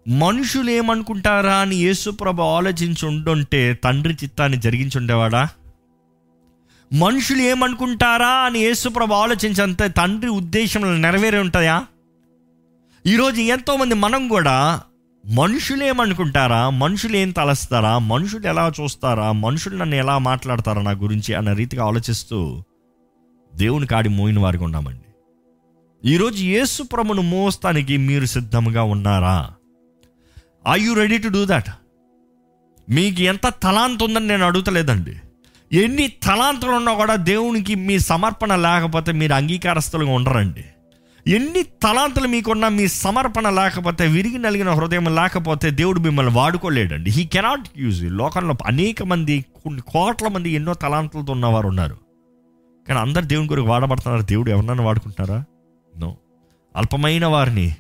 మనుషులు ఏమనుకుంటారా అని యేసుప్రభ ఆలోచించి ఉండుంటే తండ్రి చిత్తాన్ని జరిగించి ఉండేవాడా? మనుషులు ఏమనుకుంటారా అని యేసుప్రభు ఆలోచించంత తండ్రి ఉద్దేశంలో నెరవేరి ఉంటాయా ఈరోజు ఎంతోమంది మనం కూడా మనుషులు ఏమనుకుంటారా? మనుషులు ఏం తలస్తారా? మనుషులు ఎలా చూస్తారా? మనుషులు నన్ను ఎలా మాట్లాడతారా నా గురించి అన్న రీతిగా ఆలోచిస్తూ దేవుని కాడి మోయిన వారికి ఉన్నామండి. ఈరోజు యేసుప్రభును మోస్తానికి మీరు సిద్ధంగా ఉన్నారా? I you ready to do that మీకు ఎంత తలాంత ఉందని నేను అడుగుతలేదండి. ఎన్ని తలాంతులు ఉన్నా కూడా దేవునికి మీ సమర్పణ లేకపోతే మీరు అంగీకారస్తులుగా ఉండరండి. ఎన్ని తలాంతులు మీకున్నా మీ సమర్పణ లేకపోతే విరిగి నలిగిన హృదయం లేకపోతే దేవుడు మిమ్మల్ని వాడుకోలేడండి. హీ కెనాట్ యూజ్ లోకంలో అనేక మంది కొన్ని కోట్ల మంది ఎన్నో తలాంతులతో ఉన్నవారు ఉన్నారు. కానీ అందరు దేవుని కొరకు వాడబడుతున్నారు. దేవుడు ఎవరినైనా వాడుకుంటున్నారా? నో అల్పమైన వారిని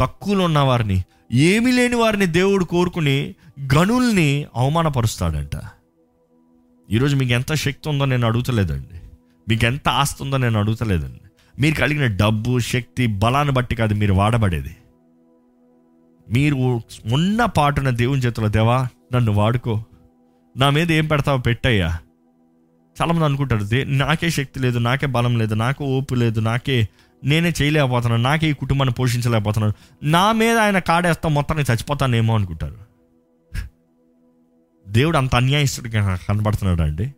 తక్కువలో ఉన్న వారిని ఏమీ లేని వారిని దేవుడు కోరుకుని గనుల్ని అవమానపరుస్తాడంట. ఈరోజు మీకు ఎంత శక్తి ఉందో నేను అడుగుతలేదండి. మీకు ఎంత ఆస్తి ఉందో నేను అడుగుతలేదండి. మీరు కలిగిన డబ్బు శక్తి బలాన్ని బట్టి కాదు మీరు వాడబడేది. మీరు ఉన్న పాటున దేవుని చేతిలో దేవా నన్ను వాడుకో. నా మీద ఏం పెడతావో పెట్టయ్యా. చాలామంది అనుకుంటారు "దే- నాకే శక్తి లేదు నాకే బలం లేదు నాకు ఓపు లేదు నాకే నేనే చేయలేకపోతున్నాను నాకే ఈ కుటుంబాన్ని పోషించలేకపోతున్నాను. నా మీద ఆయన కాడేస్తా మొత్తానికి చచ్చిపోతానేమో అనుకుంటారు. దేవుడు అంత అన్యాయస్తుడిగా కనబడుతున్నాడా అండి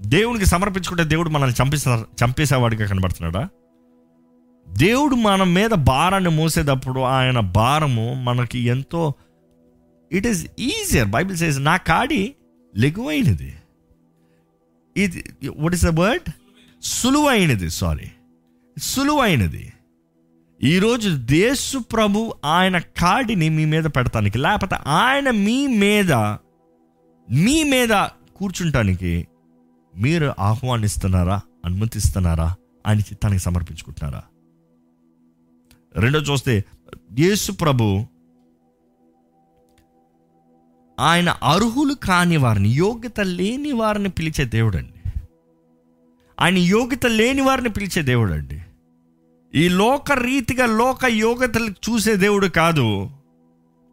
దేవునికి సమర్పించుకుంటే దేవుడు మనల్ని చంపేసా చంపేసేవాడిగా కనబడుతున్నాడా? దేవుడు మన మీద భారాన్ని మోసేటప్పుడు ఆయన భారము మనకి ఎంతో it is easier Bible says నా కాడి లెగువైనది. ఇది వాట్ ఇస్ ద వర్డ్ సులువైనది సారీ సులువైనది. ఈరోజు దేశు ప్రభు ఆయన కాడిని మీ మీద పెడతానికి లేకపోతే ఆయన మీ మీద మీ మీద కూర్చుంటానికి మీరు ఆహ్వానిస్తున్నారా అనుమతిస్తున్నారా ఆయన చిత్తానికి సమర్పించుకుంటున్నారా? రెండో చూస్తే యేసు ప్రభు ఆయన అర్హులు కాని వారిని యోగ్యత లేని వారిని పిలిచే దేవుడు అండి ఆయన యోగ్యత లేని వారిని పిలిచే దేవుడు అండి ఈ లోక రీతిగా లోక యోగ్యతలు చూసే దేవుడు కాదు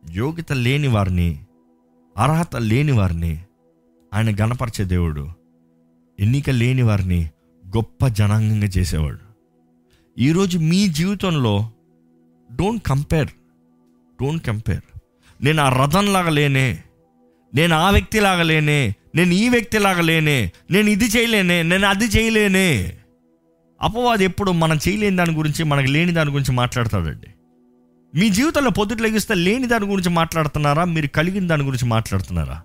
యోగ్యత లేని వారిని అర్హత లేని వారిని ఆయన గణపరిచే దేవుడు. ఎన్నిక లేని వారిని గొప్ప జనాంగంగా చేసేవాడు. ఈరోజు మీ జీవితంలో డోంట్ కంపేర్ డోంట్ కంపేర్ నేను ఆ రథంలాగా లేనే నేను ఆ వ్యక్తిలాగా లేనే నేను ఈ వ్యక్తిలాగా లేనే నేను ఇది చేయలేనే నేను అది చేయలేనే. అపవాది ఎప్పుడు మనం చేయలేని దాని గురించి మనకు లేని దాని గురించి మాట్లాడతాడండి మీ జీవితంలో పొద్దుట లెగిస్తే లేని దాని గురించి మాట్లాడుతున్నారా? మీరు కలిగిన దాని గురించి మాట్లాడుతున్నారా?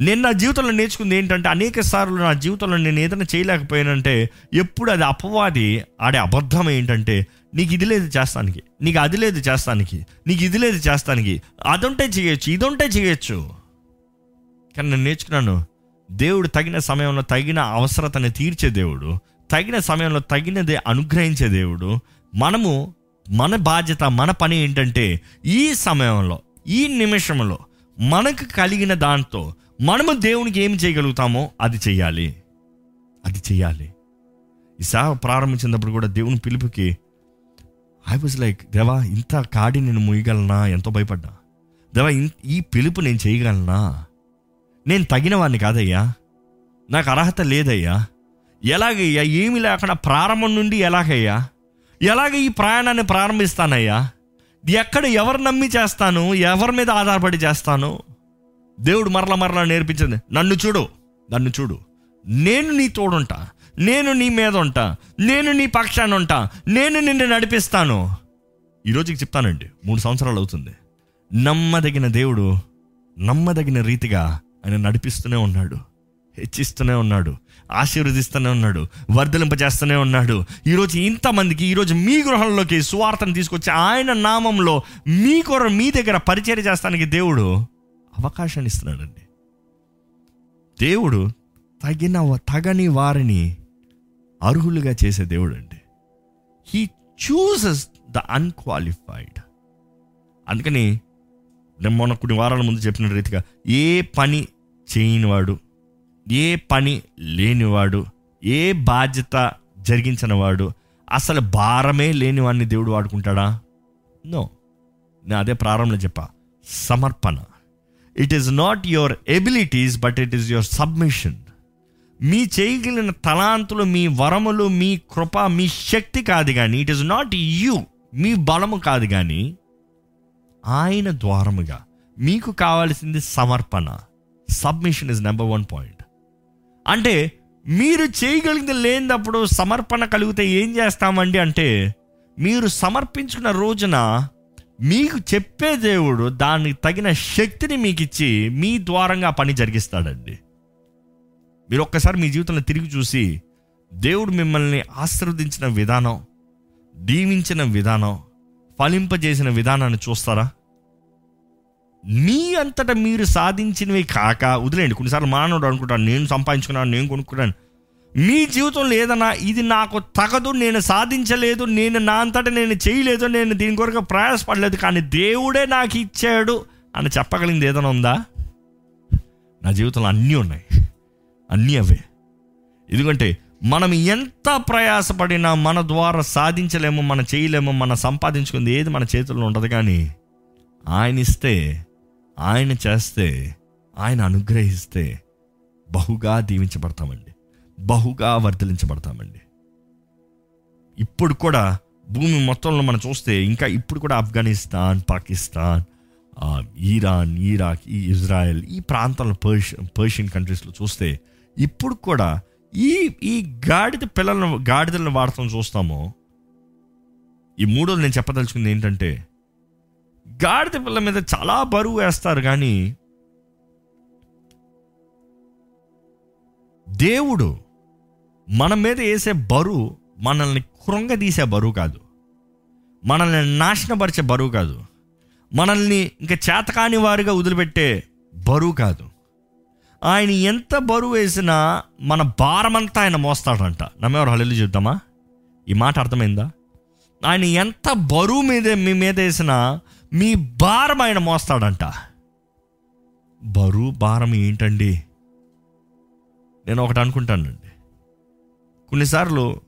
నేను నా జీవితంలో నేర్చుకుంది ఏంటంటే అనేక సార్లు నా జీవితంలో నేను ఏదైనా చేయలేకపోయానంటే ఎప్పుడు అది అపవాది ఆడే అబద్ధం ఏంటంటే నీకు ఇది లేదు చేస్తానికి నీకు అది లేదు చేస్తానికి నీకు ఇది లేదు చేస్తానికి అదుంటే చేయొచ్చు ఇదుంటే చేయొచ్చు. కానీ నేను నేర్చుకున్నాను దేవుడు తగిన సమయంలో తగిన అవసరతని తీర్చే దేవుడు తగిన సమయంలో తగినది అనుగ్రహించే దేవుడు మనము మన బాధ్యత మన పని ఏంటంటే ఈ సమయంలో ఈ నిమిషంలో మనకు కలిగిన దాంతో మనము దేవునికి ఏం చేయగలుగుతామో అది చేయాలి అది చెయ్యాలి. ఈ సేవ ప్రారంభించినప్పుడు కూడా దేవుని పిలుపుకి ఐ వాజ్ లైక్ దేవా ఇంత కాడి నేను ముయ్యగలనా? ఎంతో భయపడ్డా. దేవా ఈ పిలుపు నేను చేయగలనా? నేను తగిన వాడిని కాదయ్యా. నాకు అర్హత లేదయ్యా. ఎలాగయ్యా? ఏమి లేకుండా ప్రారంభం నుండి ఎలాగయ్యా? ఎలాగ ఈ ప్రయాణాన్ని ప్రారంభిస్తానయ్యా? ఎక్కడ ఎవరు నమ్మి చేస్తాను ఎవరి మీద ఆధారపడి చేస్తాను? దేవుడు మరల మరలా నేర్పించింది నన్ను చూడు నన్ను చూడు. నేను నీ తోడుంటా నేను నీ మీద ఉంటా నేను నీ పక్షాన్ని ఉంటా నేను నిన్ను నడిపిస్తాను. ఈరోజుకి చెప్తానండి మూడు సంవత్సరాలు అవుతుంది. నమ్మదగిన దేవుడు నమ్మదగిన రీతిగా ఆయన నడిపిస్తూనే ఉన్నాడు హెచ్చిస్తూనే ఉన్నాడు. ఆశీర్వదిస్తూనే ఉన్నాడు వర్ధలింపజేస్తూనే ఉన్నాడు. ఈరోజు ఇంతమందికి ఈరోజు మీ గృహంలోకి సువార్తను తీసుకొచ్చి ఆయన నామంలో మీ కొర మీ దగ్గర పరిచయం చేస్తానికి దేవుడు అవకాశాన్ని ఇస్తున్నాడండి. దేవుడు తగిన తగని వారిని అర్హులుగా చేసే దేవుడు అండి హీ చూసెస్ ద అన్క్వాలిఫైడ్ అందుకని నేను మొన్న కొన్ని వారాల ముందు చెప్పిన రీతిగా ఏ పని చేయనివాడు ఏ పని లేనివాడు ఏ బాధ్యత జరిగించినవాడు అసలు భారమే లేనివాడిని దేవుడు వాడుకుంటాడా? నో నేను అదే ప్రారంభంలో చెప్పా. సమర్పణ. It is not your abilities but it is your submission మీ చేయగలిగిన తలాంతులు మీ వరములు మీ కృప మీ శక్తి కాదు కానీ ఇట్ ఈస్ నాట్ యూ మీ బలము కాదు కానీ ఆయన ద్వారముగా మీకు కావాల్సింది సమర్పణ. Submission is number one point అంటే మీరు చేయగలిగింది లేనప్పుడు సమర్పణ కలిగితే ఏం చేస్తామండి అంటే మీరు సమర్పించుకున్న రోజున మీకు చెప్పే దేవుడు దానికి తగిన శక్తిని మీకు ఇచ్చి మీ ద్వారంగా పని జరిగిస్తాడండి. మీరు ఒక్కసారి మీ జీవితంలో తిరిగి చూసి దేవుడు మిమ్మల్ని ఆశీర్వదించిన విధానం దీవించిన విధానం ఫలింపజేసిన విధానాన్ని చూస్తారా? మీ అంతటా మీరు సాధించినవి కాక వదిలేండి కొన్నిసార్లు మానవుడు అనుకుంటాను నేను సంపాదించుకున్నాను నేను కొనుక్కున్నాను. మీ జీవితంలో ఏదన్నా ఇది నాకు తగదు నేను సాధించలేదు నేను నా అంతటా నేను చేయలేదు నేను దీని కొరకు ప్రయాసపడలేదు కానీ దేవుడే నాకు ఇచ్చాడు అని చెప్పగలిగింది ఏదైనా ఉందా? నా జీవితంలో అన్నీ ఉన్నాయి. అన్నీ అవే. ఎందుకంటే మనం ఎంత ప్రయాసపడినా మన ద్వారా సాధించలేము మనం చేయలేము మనం సంపాదించుకుంది ఏది మన చేతుల్లో ఉండదు కానీ ఆయన ఇస్తే ఆయన చేస్తే ఆయన అనుగ్రహిస్తే బహుగా దీవించబడతామండి. బహుగా వర్ధలించబడతామండి ఇప్పుడు కూడా భూమి మొత్తంలో మనం చూస్తే ఇంకా ఇప్పుడు కూడా ఆఫ్ఘనిస్తాన్ పాకిస్తాన్ ఈరాన్ ఈరాక్ ఈ ఇజ్రాయెల్ ఈ ప్రాంతంలో పర్షియన్ పర్షియన్ కంట్రీస్లో చూస్తే ఇప్పుడు కూడా ఈ ఈ గాడిద పిల్లలను గాడిదలను వాడటం చూస్తామో. ఈ మూడోది నేను చెప్పదలుచుకుంది ఏంటంటే గాడిద పిల్ల మీద చాలా బరువు వేస్తారు కానీ దేవుడు మన మీద వేసే బరువు మనల్ని కృంగదీసే బరువు కాదు. మనల్ని నాశనపరిచే బరువు కాదు. మనల్ని ఇంకా చేతకాని వారిగా వదిలిపెట్టే బరువు కాదు. ఆయన ఎంత బరువు వేసినా మన భారమంతా ఆయన మోస్తాడంట. నమ్మేవారు హళలు చూద్దామా ఈ మాట అర్థమైందా? ఆయన ఎంత బరువు మీద మీ మీద వేసినా మీ భారం ఆయన మోస్తాడంట. బరువు భారం ఏంటండి? నేను ఒకటి అనుకుంటానండి. కొన్నిసార్లు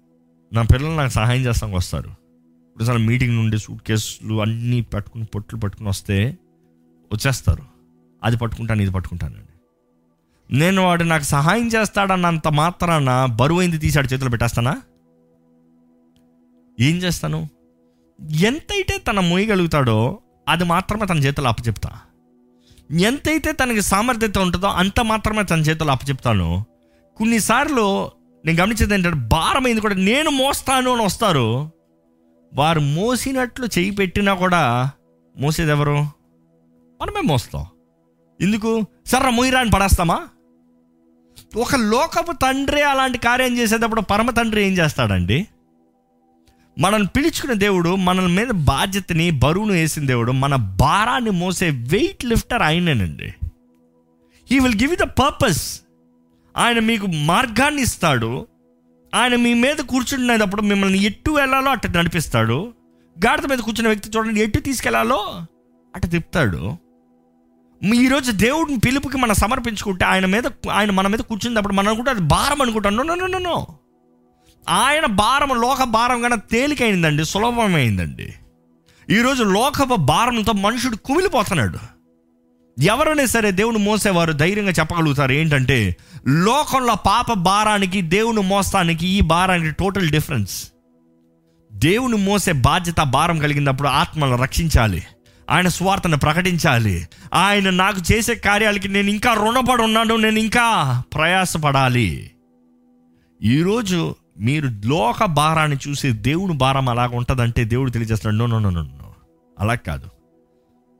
నా పిల్లలు నాకు సహాయం చేస్తానికి వస్తారు. కొన్నిసార్లు మీటింగ్ నుండి సూట్ కేసులు అన్నీ పట్టుకుని పొట్లు పట్టుకుని వస్తే వచ్చేస్తారు. అది పట్టుకుంటాను ఇది పట్టుకుంటానండి. నేను వాడు నాకు సహాయం చేస్తాడన్నంత మాత్రాన బరువైంది తీసాడు చేతులు పెట్టేస్తానా? ఏం చేస్తాను? ఎంతైతే తన మోయగలుగుతాడో అది మాత్రమే తన చేతిలో అప్పచెప్తా. ఎంతైతే తనకి సామర్థ్యత ఉంటుందో అంత మాత్రమే తన చేతిలో అప్పచెప్తాను. కొన్నిసార్లు నేను గమనించేది ఏంటంటే భారమైంది కూడా నేను మోస్తాను అని వస్తారు. వారు మోసినట్లు చేయి పెట్టినా కూడా మోసేది ఎవరు? మనమే మోస్తాం. ఎందుకు? సర్ర మొయ్యరా అని పడేస్తామా? ఒక లోకపు తండ్రి అలాంటి కార్యం చేసేటప్పుడు పరమ తండ్రి ఏం చేస్తాడండి? మనల్ని పిలుచుకున్న దేవుడు మన మీద బాధ్యతని బరువును వేసిన దేవుడు మన భారాన్ని మోసే weight lifter ఆయననండి. He will give the purpose ఆయన మీకు మార్గాన్ని ఇస్తాడు. ఆయన మీ మీద కూర్చుంటున్నప్పుడు మిమ్మల్ని ఎటు వెళ్ళాలో అట్ట నడిపిస్తాడు. గాడిద మీద కూర్చున్న వ్యక్తి చూడండి ఎటు తీసుకెళ్ళాలో అట్ట తిప్పుతాడు. ఈరోజు దేవుడిని పిలుపుకి మనం సమర్పించుకుంటే ఆయన మీద ఆయన మన మీద కూర్చున్నప్పుడు మనం కూడా అది భారం అనుకుంటాం నో నో నో నో ఆయన భారం లోక భారం కన్నా తేలికైందండి సులభమైందండి. ఈరోజు లోకపు భారంతో మనుషుడు కుమిలిపోతున్నాడు. ఎవరైనా సరే దేవుని మోసేవారు ధైర్యంగా చెప్పగలుగుతారు ఏంటంటే లోకంలో పాప భారానికి దేవుని మోస్తానికి ఈ భారానికి టోటల్ డిఫరెన్స్ దేవుని మోసే బాధ్యత భారం కలిగినప్పుడు ఆత్మలను రక్షించాలి ఆయన స్వార్థను ప్రకటించాలి. ఆయన నాకు చేసే కార్యాలకి నేను ఇంకా రుణపడి ఉన్నాను నేను ఇంకా ప్రయాసపడాలి. ఈరోజు మీరు లోక భారాన్ని చూసి దేవుని భారం అలాగ ఉంటుందంటే దేవుడు తెలియజేస్తున్నాడు నో నో నో నో అలా కాదు.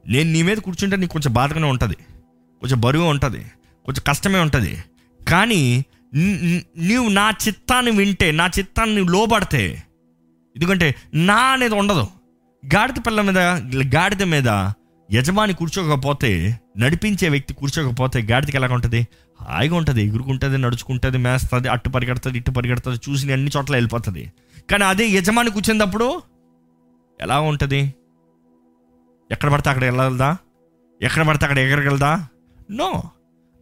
నేను నీ మీద కూర్చుంటే నీకు కొంచెం బాధగానే ఉంటుంది. కొంచెం బరువు ఉంటుంది. కొంచెం కష్టమే ఉంటుంది. కానీ నీవు నా చిత్తాన్ని వింటే నా చిత్తాన్ని నువ్వు లోబడితే ఎందుకంటే నా అనేది ఉండదు. గాడిద పిల్ల మీద గాడిద మీద యజమాని కూర్చోకపోతే నడిపించే వ్యక్తి కూర్చోకపోతే గాడిదకి ఎలాగ ఉంటుంది? హాయిగా ఉంటుంది ఎగురుకుంటుంది నడుచుకుంటుంది మేస్తుంది అట్టు పరిగెడుతుంది ఇట్టు పరిగెడుతుంది చూసి అన్ని చోట్ల వెళ్ళిపోతుంది. కానీ అదే యజమాని కూర్చున్నప్పుడు ఎలా ఉంటుంది? ఎక్కడ పడితే అక్కడ వెళ్ళగలదా? ఎక్కడ పడితే అక్కడ ఎగరగలదా? నో.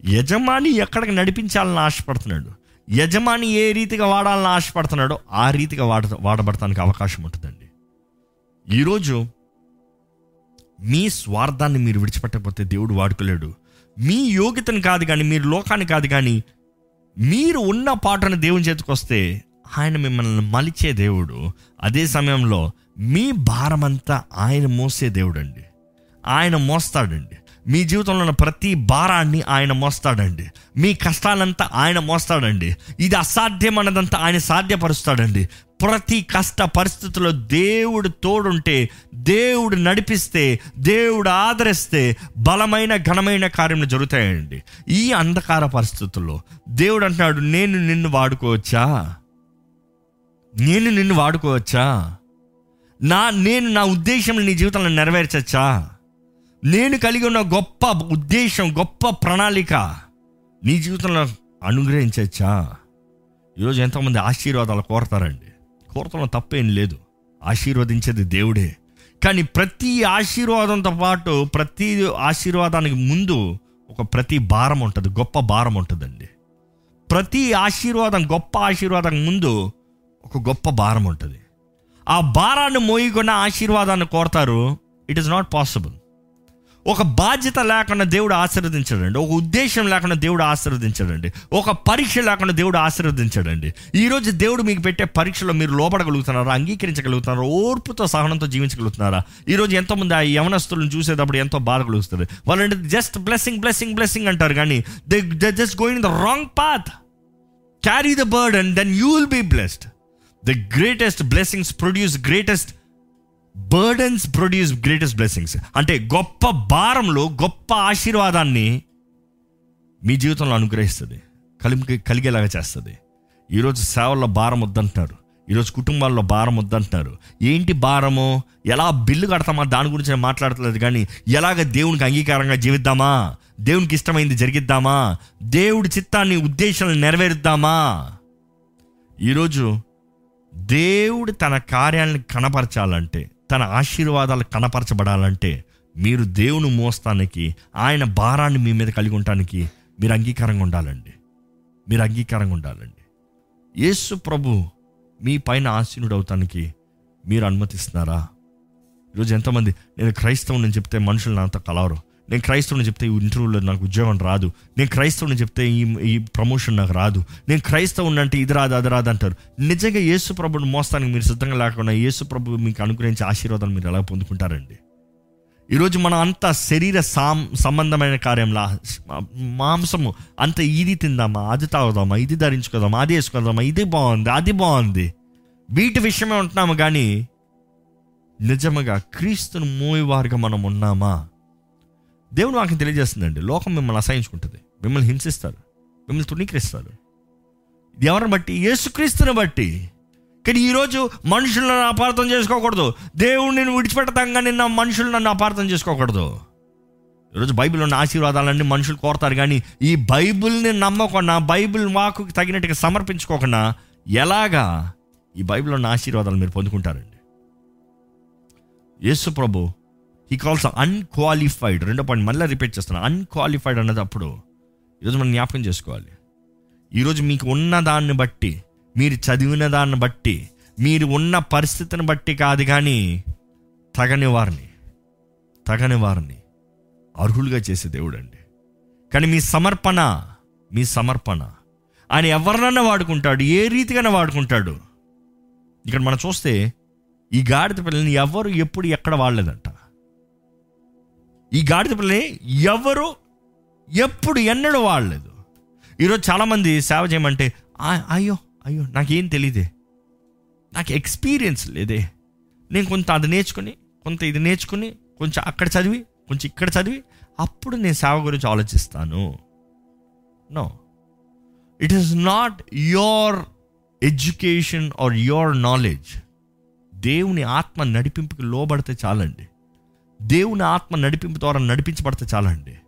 యజమాని ఎక్కడికి నడిపించాలని ఆశపడుతున్నాడు. యజమాని ఏ రీతిగా వాడాలని ఆశపడుతున్నాడో ఆ రీతిగా వాడ వాడబడటానికి అవకాశం ఉంటుందండి. ఈరోజు మీ స్వార్థాన్ని మీరు విడిచిపెట్టకపోతే దేవుడు వాడుకోలేడు. మీ యోగ్యతను కాదు కానీ మీరు లోకాన్ని కాదు కానీ మీరు ఉన్న పాటను దేవుని చేతికి వస్తే ఆయన మిమ్మల్ని మలిచే దేవుడు. అదే సమయంలో మీ భారమంతా ఆయన మోసే దేవుడు అండి ఆయన మోస్తాడండి. మీ జీవితంలో ఉన్న ప్రతి భారాన్ని ఆయన మోస్తాడండి. మీ కష్టాలంతా ఆయన మోస్తాడండి. ఇది అసాధ్యం అన్నదంతా ఆయన సాధ్యపరుస్తాడండి. ప్రతి కష్ట పరిస్థితుల్లో దేవుడు తోడుంటే దేవుడు నడిపిస్తే దేవుడు ఆదరిస్తే బలమైన ఘనమైన కార్యములు జరుగుతాయండి. ఈ అంధకార పరిస్థితుల్లో దేవుడు అంటున్నాడు నేను నిన్ను వాడుకోవచ్చా? నేను నిన్ను వాడుకోవచ్చా? నా నేను నా ఉద్దేశం నీ జీవితంలో నెరవేర్చచ్చా? నేను కలిగి ఉన్న గొప్ప ఉద్దేశం గొప్ప ప్రణాళిక నీ జీవితంలో అనుగ్రహించచ్చా? ఈరోజు ఎంతోమంది ఆశీర్వాదాలు కోరతారండి. కోరతంలో తప్పేం లేదు. ఆశీర్వదించేది దేవుడే. కానీ ప్రతి ఆశీర్వాదంతో పాటు ప్రతి ఆశీర్వాదానికి ముందు ఒక ప్రతి భారం ఉంటుంది గొప్ప భారం ఉంటుందండి. ప్రతి ఆశీర్వాదం గొప్ప ఆశీర్వాదం ముందు ఒక గొప్ప భారం ఉంటుంది. ఆ భారాన్ని మోయికున్న ఆశీర్వాదాన్ని కోరతారు ఇట్ ఇస్ నాట్ పాసిబుల్ ఒక బాధ్యత లేకుండా దేవుడు ఆశీర్వదించడండి. ఒక ఉద్దేశం లేకుండా దేవుడు ఆశీర్వదించడండి. ఒక పరీక్ష లేకుండా దేవుడు ఆశీర్వదించడండి. ఈరోజు దేవుడు మీకు పెట్టే పరీక్షలో మీరు లోపడగలుగుతున్నారా? అంగీకరించగలుగుతున్నారా? ఓర్పుతో సహనంతో జీవించగలుగుతున్నారా? ఈరోజు ఎంతోమంది ఆ యవనస్తులను చూసేటప్పుడు ఎంతో బాధ కలుగుతుంది. వాళ్ళంటే జస్ట్ బ్లెస్సింగ్ బ్లెస్సింగ్ బ్లెస్సింగ్ అంటారు కానీ they they just going the wrong path carry the bird and then you will be blessed the greatest blessings produce greatest burdens produce greatest blessings అంటే గొప్ప భారంలో గొప్ప ఆశీర్వాదాన్ని మీ జీవితంలో అనుగ్రహిస్తుంది. కలిగి కలిగేలాగా చేస్తుంది. ఈరోజు సేవల్లో భారం వద్దంటున్నారు. ఈరోజు కుటుంబాల్లో భారం వద్దంటున్నారు. ఏంటి భారము? ఎలా బిల్లు కడతామా? దాని గురించి నేను మాట్లాడట్లేదు కానీ ఎలాగ దేవునికి అంగీకారంగా జీవిద్దామా? దేవునికి ఇష్టమైంది జరిగిద్దామా? దేవుడి చిత్తాన్ని ఉద్దేశాలను నెరవేరుద్దామా? ఈరోజు దేవుడు తన కార్యాలను కనపరచాలంటే తన ఆశీర్వాదాలు కనపరచబడాలంటే మీరు దేవుని మోస్తానికి ఆయన భారాన్ని మీ మీద కలిగి ఉండటానికి మీరు అంగీకారంగా ఉండాలండి. మీరు అంగీకారంగా ఉండాలండి. యేసు ప్రభు మీ పైన ఆసీనుడు అవటానికి మీరు అనుమతిస్తున్నారా? ఈరోజు ఎంతమంది నేను క్రైస్తవుని చెప్తే మనుషులు నాతో కలవరు. నేను క్రైస్తవుని చెప్తే ఈ ఇంటర్వ్యూలో నాకు ఉద్యోగం రాదు. నేను క్రైస్తవుని చెప్తే ఈ ఈ ప్రమోషన్ నాకు రాదు. నేను క్రైస్తవుని అంటే ఇది రాదు అది రాదు అంటారు. నిజంగా యేసు ప్రభుని మోస్తానికి మీరు సిద్ధంగా లేకుండా యేసు ప్రభు మీకు అనుగ్రహించే ఆశీర్వాదాలు మీరు ఎలా పొందుకుంటారండి? ఈరోజు మనం అంత శరీర సాం సంబంధమైన కార్యంలా మాంసము అంత ఇది తిందామా అది తాగుదామా ఇది ధరించుకోదామా అది వేసుకోదామా ఇది బాగుంది అది బాగుంది. వీటి విషయమే ఉంటున్నాము కానీ నిజముగా క్రీస్తును మోయేవారుగా మనం ఉన్నామా? దేవుడు వాక్యం తెలియజేస్తుందండి. లోకం మిమ్మల్ని అసహించుకుంటుంది. మిమ్మల్ని హింసిస్తారు. మిమ్మల్ని తుణీకరిస్తారు. ఎవరిని బట్టి యేసుక్రీస్తుని బట్టి. కానీ ఈరోజు మనుషులను అపార్థం చేసుకోకూడదు. దేవుడిని విడిచిపెడతాం కానీ నా మనుషులు నన్ను అపార్థం చేసుకోకూడదు. ఈరోజు బైబిల్ ఉన్న ఆశీర్వాదాలన్నీ మనుషులు కోరతారు కానీ ఈ బైబిల్ని నమ్మకుండా బైబిల్ మాకు తగినట్టుగా సమర్పించుకోకుండా ఎలాగా ఈ బైబిల్ ఉన్న ఆశీర్వాదాలు మీరు పొందుకుంటారండి? యేసు ప్రభు హీ కాల్స్ అన్క్వాలిఫైడ్ రెండో పాయింట్ మళ్ళీ రిపీట్ చేస్తాను అన్క్వాలిఫైడ్ అన్నది అప్పుడు ఈరోజు మనం జ్ఞాపకం చేసుకోవాలి. ఈరోజు మీకు ఉన్న దాన్ని బట్టి మీరు చదివిన దాన్ని బట్టి మీరు ఉన్న పరిస్థితిని బట్టి కాదు కానీ తగని వారిని తగని వారిని అర్హులుగా చేసే దేవుడు అండి కానీ మీ సమర్పణ మీ సమర్పణ. ఆయన ఎవరినన్నా వాడుకుంటాడు ఏ రీతిగానే వాడుకుంటాడు. ఇక్కడ మనం చూస్తే ఈ గాడిద పిల్లల్ని ఎవరు ఎప్పుడు ఎక్కడ వాడలేదంట. ఈ గాడిద పిల్లని ఎవరు ఎప్పుడు ఎన్నడూ వాడలేదు. ఈరోజు చాలామంది సేవ చేయమంటే "ఆ- అయ్యో అయ్యో నాకేం తెలియదే నాకు ఎక్స్పీరియన్స్ లేదే. నేను కొంత అది నేర్చుకుని కొంత ఇది నేర్చుకుని కొంచెం అక్కడ చదివి కొంచెం ఇక్కడ చదివి అప్పుడు నేను సేవ గురించి ఆలోచిస్తాను. No it is not your education or your knowledge దేవుని ఆత్మ నడిపింపుకి లోబడితే చాలండి. దేవుని ఆత్మ నడిపింపు ద్వారా నడిపించబడితే చాలండి.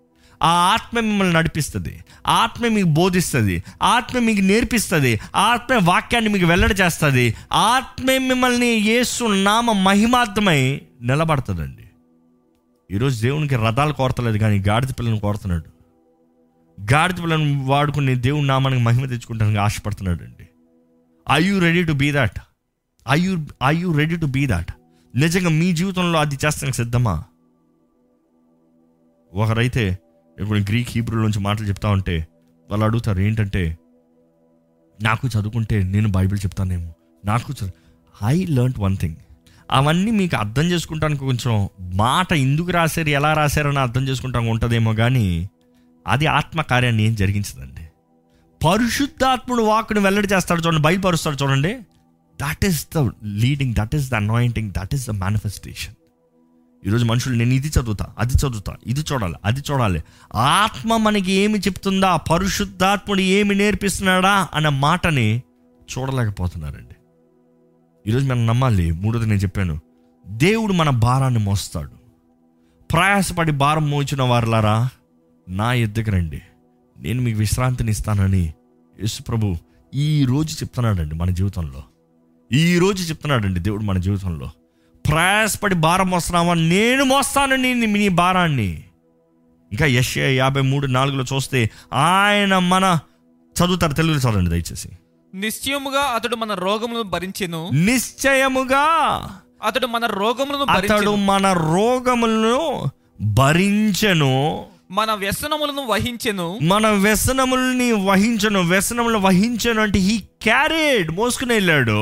ఆ ఆత్మ మిమ్మల్ని నడిపిస్తుంది. ఆత్మ మీకు బోధిస్తుంది. ఆత్మ మీకు నేర్పిస్తుంది. ఆత్మ వాక్యాన్ని మీకు వెల్లడి చేస్తుంది. ఆత్మ మిమ్మల్ని యేసు నామ మహిమాత్మై నిలబడుతుందండి. ఈరోజు దేవునికి రథాలు కోరతలేదు కానీ గాడిద పిల్లని కోరుతున్నాడు. గాడిద పిల్లని వాడుకుని దేవుని నామానికి మహిమ తెచ్చుకుంటానికి ఆశపడుతున్నాడు అండి I you ready to be that I you I you ready to be that నిజంగా మీ జీవితంలో అది చేస్తానికి సిద్ధమా? ఒకరైతే ఇప్పుడు గ్రీక్ హీబ్రూ నుంచి మాటలు చెప్తా ఉంటే వాళ్ళు అడుగుతారు ఏంటంటే నాకు చదువుకుంటే నేను బైబిల్ చెప్తానేమో. నాకు ఐ లర్న్ వన్ థింగ్ అవన్నీ మీకు అర్థం చేసుకుంటానికి కొంచెం మాట ఎందుకు రాశారు ఎలా రాశారని అర్థం చేసుకుంటానికి ఉంటుందేమో కానీ అది ఆత్మకార్యాన్ని ఏం జరిగించదండి. పరిశుద్ధాత్ముడు వాక్కుని వెల్లడి చేస్తాడు చూడండి బయలుపరుస్తాడు చూడండి. That is the leading that is the anointing that is the manifestation ఈరోజు మనుషులు నేను ఇది చదువుతా అది చదువుతా ఇది చూడాలి అది చూడాలి. ఆత్మ మనకి ఏమి చెప్తుందా? పరిశుద్ధాత్ముడు ఏమి నేర్పిస్తున్నాడా? అన్న మాటని చూడలేకపోతున్నారండి. ఈరోజు మనం నమ్మాలి మూడోది నేను చెప్పాను. దేవుడు మన భారాన్ని మోస్తాడు. ప్రయాసపడి భారం మోచిన వారులారా నా ఎద్దుకు రండి. నేను మీకు విశ్రాంతిని ఇస్తానని యేసు ప్రభు ఈ రోజు చెప్తున్నాడండి మన జీవితంలో. ఈ రోజు చెప్తున్నాడండి దేవుడు మన జీవితంలో. ప్రయాసపడి భారం మోస్తున్నావా? నేను మోస్తాను నీ నీ భారాన్ని. ఇంకా యశ యాభై మూడు నాలుగులో చూస్తే ఆయన మన చదువుతారు తెలుగులో చదవండి దయచేసి. నిశ్చయముగా అతడు మన రోగములను భరించెను. నిశ్చయముగా అతడు మన రోగములను అతడు మన రోగములను భరించెను. మన వ్యసనములను వహించెను. మన వ్యసనముల్ని వహించను వ్యసనములు వహించను అంటే హీ క్యారీడ్ మోసుకుని వెళ్ళాడు.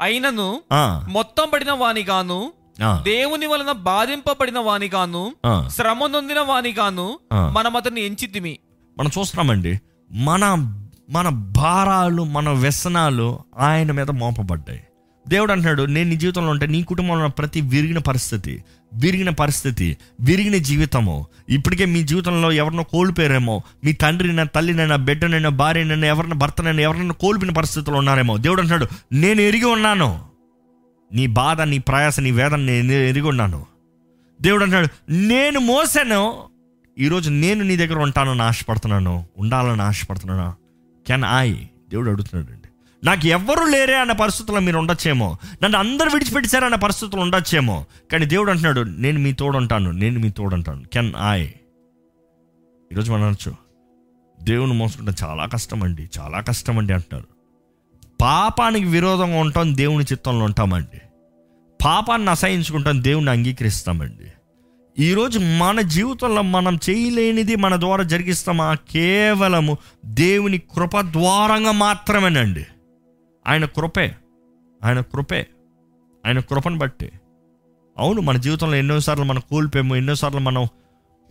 అయినను మొత్తం పడిన వానిగాను ఆ, దేవుని వలన బాధింపబడిన వానిగాను ఆ. శ్రమ నొందిన వానిగాను ఆ. మనం అతన్ని ఎంచితిమి. మనం చూస్తున్నామండి మన మన భారాలు మన వ్యసనాలు ఆయన మీద మోపబడ్డాయి. దేవుడు అంటున్నాడు నేను నీ జీవితంలో ఉంటే నీ కుటుంబంలో ఉన్న ప్రతి విరిగిన పరిస్థితి విరిగిన పరిస్థితి విరిగిన జీవితము. ఇప్పటికే మీ జీవితంలో ఎవరినో కోల్పోయారేమో. మీ తండ్రినైనా తల్లినైనా బిడ్డనైనా భార్యనైనా ఎవరిన భర్తనైనా ఎవరైనా కోల్పోయిన పరిస్థితుల్లో ఉన్నారేమో. దేవుడు అంటున్నాడు నేను ఎరిగి ఉన్నాను. నీ బాధ నీ ప్రయాస నీ వేదన నేను ఎరిగి ఉన్నాను. దేవుడు అంటున్నాడు నేను మోసాను. ఈరోజు నేను నీ దగ్గర ఉంటానని ఆశపడుతున్నాను. ఉండాలని ఆశపడుతున్నాను? Can I? దేవుడు అడుగుతున్నాడు నాకు ఎవ్వరు లేరే అన్న పరిస్థితుల్లో మీరు ఉండొచ్చేమో. నన్ను అందరు విడిచిపెట్టారు అన్న పరిస్థితులు ఉండొచ్చేమో. కానీ దేవుడు అంటున్నాడు నేను మీ తోడుంటాను నేను మీ తోడుంటాను. కెన్ ఐ ఈరోజు మనం అనొచ్చు. దేవుని మోసుకుంటే చాలా కష్టం అండి చాలా కష్టం అండి అంటున్నారు. పాపానికి విరోధంగా ఉంటాం దేవుని చిత్తంలో ఉంటామండి. పాపాన్ని అసహించుకుంటాం దేవుని అంగీకరిస్తామండి. ఈరోజు మన జీవితంలో మనం చేయలేనిది మన ద్వారా జరిగిస్తామా కేవలము దేవుని కృప ద్వారంగా మాత్రమేనండి. ఆయన కృపే ఆయన కృపే ఆయన కృపను బట్టి. అవును మన జీవితంలో ఎన్నోసార్లు మనం కోల్పోయాము ఎన్నోసార్లు మనం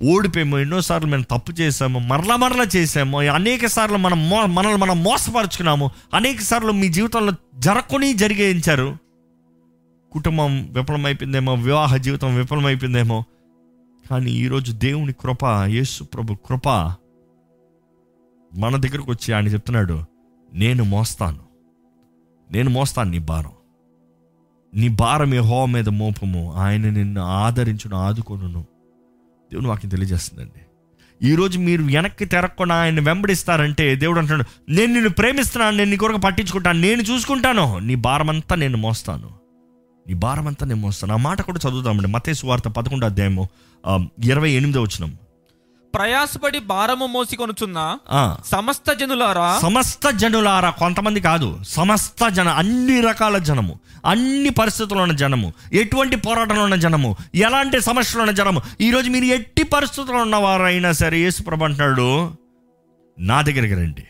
ఓడిపోయాము ఎన్నోసార్లు మనం తప్పు చేసాము మరలా మరలా చేసాము అనేక సార్లు మనం మో మనల్ని మనం మోసపరుచుకున్నాము అనేక సార్లు మీ జీవితంలో జరగకొని జరిగేయించారు. కుటుంబం విఫలమైపోయిందేమో వివాహ జీవితం విఫలమైపోయిందేమో కానీ ఈరోజు దేవుని కృప యేసు ప్రభు కృప మన దగ్గరకు వచ్చి ఆయన చెప్తున్నాడు నేను మోస్తాను. నేను మోస్తాను నీ భారం. నీ భారం హో మీద మోపము. ఆయన నిన్ను ఆదరించును ఆదుకొనును. దేవుని వాక్యం తెలియజేస్తుందండి. ఈరోజు మీరు వెనక్కి తిరగకుండా ఆయన వెంబడిస్తారంటే దేవుడు అంటున్నాడు నేను నిన్ను ప్రేమిస్తున్నాను నేను నీ కొరకు పట్టించుకుంటాను నేను చూసుకుంటాను. నీ భారం అంతా నేను మోస్తాను. నీ భారం అంతా నేను మోస్తాను. ఆ మాట కూడా చదువుతామండి మతే సువార్త పదకొండు అధ్యాయము ఇరవై ఎనిమిదో వచ్చినాము ప్రయాసపడి భారము మోసికొనుచున్న సమస్త జనులారా సమస్త జనులారా కొంతమంది కాదు సమస్త జన అన్ని రకాల జనము అన్ని పరిస్థితుల్లో ఉన్న జనము ఎటువంటి పోరాటంలో ఉన్న జనము ఎలాంటి సమస్యలు ఉన్న జనము ఈరోజు మీరు ఎట్టి పరిస్థితుల్లో ఉన్నవారైనా సరే యేసుప్రభు అంటున్నాడు నా దగ్గరికి రండి.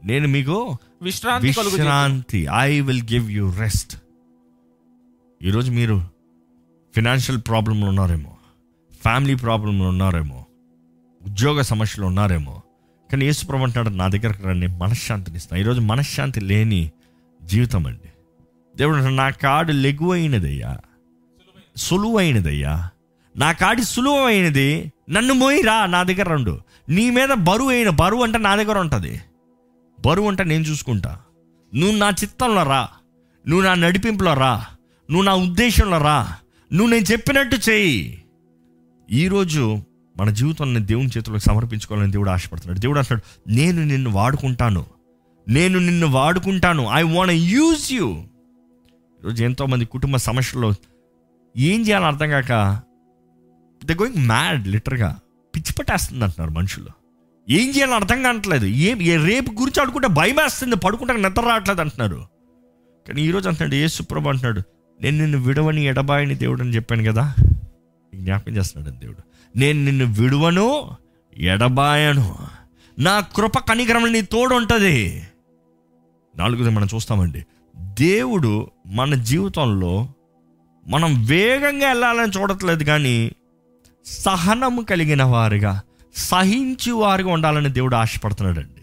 నేను మీకు విశ్రాంతి విశ్రాంతి I will give you rest ఈరోజు మీరు ఫినాన్షియల్ ప్రాబ్లంలో ఉన్నారేమో ఫ్యామిలీ ప్రాబ్లంలో ఉన్నారేమో ఉద్యోగ సమస్యలు ఉన్నారేమో. కానీ యేసుప్రభు అంటున్నాడు నా దగ్గరకు రండి మనశ్శాంతిని ఇస్తాను. ఈరోజు మనశ్శాంతి లేని జీవితం అండి. దేవుడు నా కాడు లెగువైనదయ్యా సులువైనదయ్యా నా కాడి సులువైనది నన్ను మోయిరా నా దగ్గర రండు. నీ మీద బరువు అయిన బరువు అంటే నా దగ్గర ఉంటుంది. బరువు అంటే నేను చూసుకుంటా. నువ్వు నా చిత్తంలో రా నువ్వు నా నడిపింపులో రా నువ్వు నా ఉద్దేశంలో రా నువ్వు నేను చెప్పినట్టు చెయ్యి ఈరోజు మన జీవితాన్ని దేవుని చేతులకు సమర్పించుకోవాలని దేవుడు ఆశపడుతున్నాడు. దేవుడు అంటున్నాడు నేను నిన్ను వాడుకుంటాను. నేను నిన్ను వాడుకుంటాను. ఐ వాంట్ యూజ్ యూ ఈరోజు ఎంతోమంది కుటుంబ సమస్యల్లో ఏం చేయాలో అర్థం కాక ద గోయింగ్ మ్యాడ్ లిటర్గా పిచ్చి పట్టేస్తుంది అంటున్నారు మనుషులు. ఏం చేయాలో అర్థం కావట్లేదు. ఏం ఏ రేపు గురించి అడుకుంటే భయం వేస్తుంది పడుకుంటే నిద్ర రావట్లేదు అంటున్నారు. కానీ ఈరోజు అంటున్నాడు ఏ సుప్రభు అంటున్నాడు నేను నిన్ను విడవని ఎడబాయిని దేవుడు అని చెప్పాను కదా. జ్ఞాపకం చేస్తున్నాడు దేవుడు. నేను నిన్ను విడువను ఎడబాయను. నా కృప కనికరం నీ తోడు ఉంటుంది నాలుగుది మనం చూస్తామండి. దేవుడు మన జీవితంలో మనం వేగంగా వెళ్ళాలని చూడట్లేదు కానీ సహనము కలిగిన వారుగా సహించి వారుగా ఉండాలని దేవుడు ఆశపడుతున్నాడండి.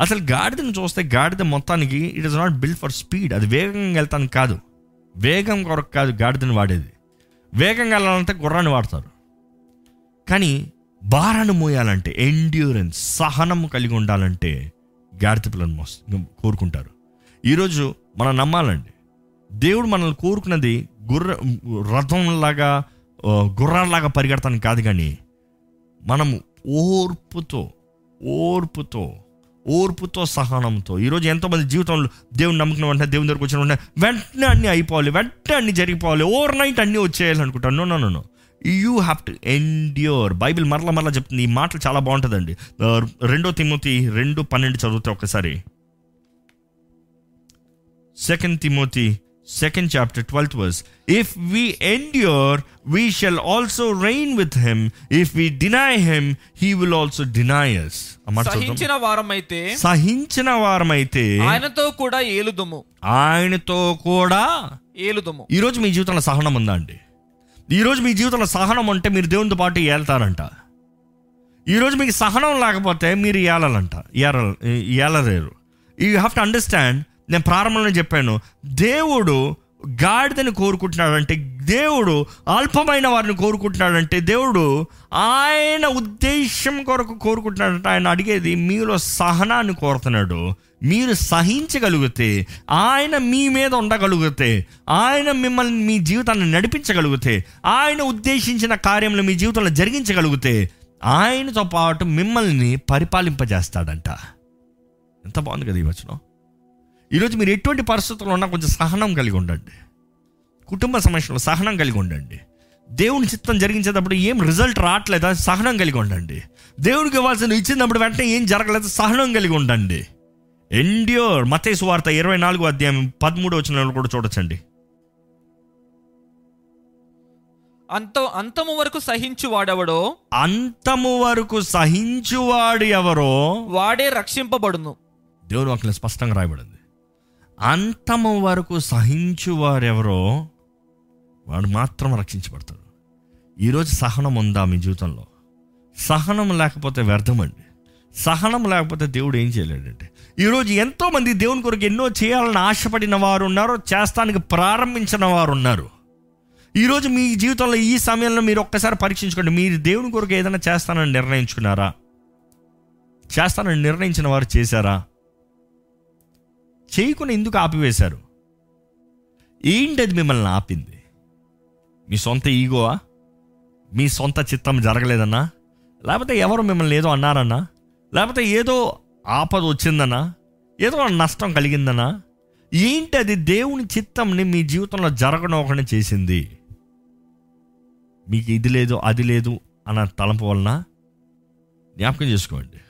అసలు గాడిదను చూస్తే గాడిద మొత్తానికి it is not build for speed అది వేగంగా వెళ్తాను కాదు. వేగం కొరకు కాదు గాడిదను వాడేది. వేగంగా వెళ్ళాలంటే గుర్రాన్ని వాడతారు. కానీ భారాన్ని మోయాలంటే ఎండ్యూరెన్స్ సహనం కలిగి ఉండాలంటే గాడిద మోస్ కోరుకుంటారు. ఈరోజు మనం నమ్మాలండి దేవుడు మనల్ని కోరుకున్నది గుర్ర రథంలాగా ఆ, గుర్రాల్లాగా పరిగెడతానికి కాదు కానీ మనము ఓర్పుతో ఓర్పుతో ఓర్పుతో సహనంతో ఈరోజు ఎంతోమంది జీవితంలో దేవుని నమ్మకం వెంటనే దేవుని దగ్గరకు వచ్చిన వెంటనే వెంటనే అన్నీ అయిపోవాలి వెంటనే అన్నీ జరిగిపోవాలి ఓవర్ నైట్ అన్నీ వచ్చేయాలి అనుకుంటాను no no no you have to endure. Bible మరల మరలా చెప్తుంది. ఈ మాటలు చాలా బాగుంటుందండి. రెండో తిమోతి రెండు పన్నెండు చదివితే ఒకసారి. Second Timothy second chapter twelfth verse if we endure we shall also reign with him if we deny him he will also deny us సహించిన వారమైతే సహించిన వారమైతే ఆయనతో కూడా ఏలుదుము. ఆయనతో కూడా ఏలుదుము. ఈరోజు మీ జీవితంలో సహనం ఉందా అండి? ఈరోజు మీ జీవితంలో సహనం ఉంటే మీరు దేవునితో పాటు ఏళ్తారంట. ఈరోజు మీకు సహనం లేకపోతే మీరు ఏలాలంట. ఏల ఏలలేరు యూ హ్యావ్ టు అండర్స్టాండ్ నేను ప్రారంభంలో చెప్పాను దేవుడు గాడిదని కోరుకుంటున్నాడంటే దేవుడు అల్పమైన వారిని కోరుకుంటున్నాడంటే దేవుడు ఆయన ఉద్దేశం కొరకు కోరుకుంటున్నాడంటే. ఆయన అడిగేది మీలో సహనాన్ని కోరుతున్నాడు మీరు సహించగలిగితే ఆయన మీ మీద ఉండగలిగితే ఆయన మిమ్మల్ని మీ జీవితాన్ని నడిపించగలిగితే ఆయన ఉద్దేశించిన కార్యములు మీ జీవితంలో జరిగించగలిగితే ఆయనతో పాటు మిమ్మల్ని పరిపాలింపజేస్తాడంట. ఎంత బాగుంది కదా ఈ వచనం. ఈరోజు మీరు ఎటువంటి పరిస్థితుల్లో ఉన్నా కొంచెం సహనం కలిగి ఉండండి. కుటుంబ సమస్యలో సహనం కలిగి ఉండండి. దేవుని చిత్తం జరిగించేటప్పుడు ఏం రిజల్ట్ రావట్లేదా సహనం కలిగి ఉండండి. దేవునికి ఇవ్వాల్సిన ఇచ్చినప్పుడు వెంటనే ఏం జరగలేదు సహనం కలిగి ఉండండి. ఎండ్యూర్ మతేసు వార్త ఇరవై నాలుగు అధ్యాయం పదమూడు వచ్చిన కూడా చూడొచ్చండి. అంత అంతము వరకు సహించు వాడెవడో అంతము వరకు సహించువాడు ఎవరో? వాడే రక్షింపబడును. దేవుని వాక్యం స్పష్టంగా రాయబడింది. అంతము వరకు సహించువారెవరో వాడు మాత్రం రక్షించబడతాడు. ఈరోజు సహనం ఉందా మీ జీవితంలో? సహనం లేకపోతే వ్యర్థమండి సహనం లేకపోతే దేవుడు ఏం చేయలేడండి. ఈరోజు ఎంతోమంది దేవుని కొరకు ఎన్నో చేయాలని ఆశపడిన వారు ఉన్నారు చేస్తానికి ప్రారంభించిన వారు ఉన్నారు. ఈరోజు మీ జీవితంలో ఈ సమయంలో మీరు ఒక్కసారి పరీక్షించుకోండి. మీరు దేవుని కొరకు ఏదైనా చేస్తానని నిర్ణయించుకున్నారా? చేస్తానని నిర్ణయించిన వారు చేశారా? చేయకుండా ఎందుకు ఆపివేశారు? ఏంటి అది మిమ్మల్ని ఆపింది? మీ సొంత ఈగోవా? మీ సొంత చిత్తం జరగలేదన్నా? లేకపోతే ఎవరు మిమ్మల్ని ఏదో అన్నారన్నా? లేకపోతే ఏదో ఆపద వచ్చిందన్నా ఏదో నష్టం కలిగిందన్నా ఏంటి అది దేవుని చిత్తంని మీ జీవితంలో జరగనోకుండా చేసింది? మీకు ఇది లేదు అది లేదు అన్న తలంపు వలన జ్ఞాపకం చేసుకోండి.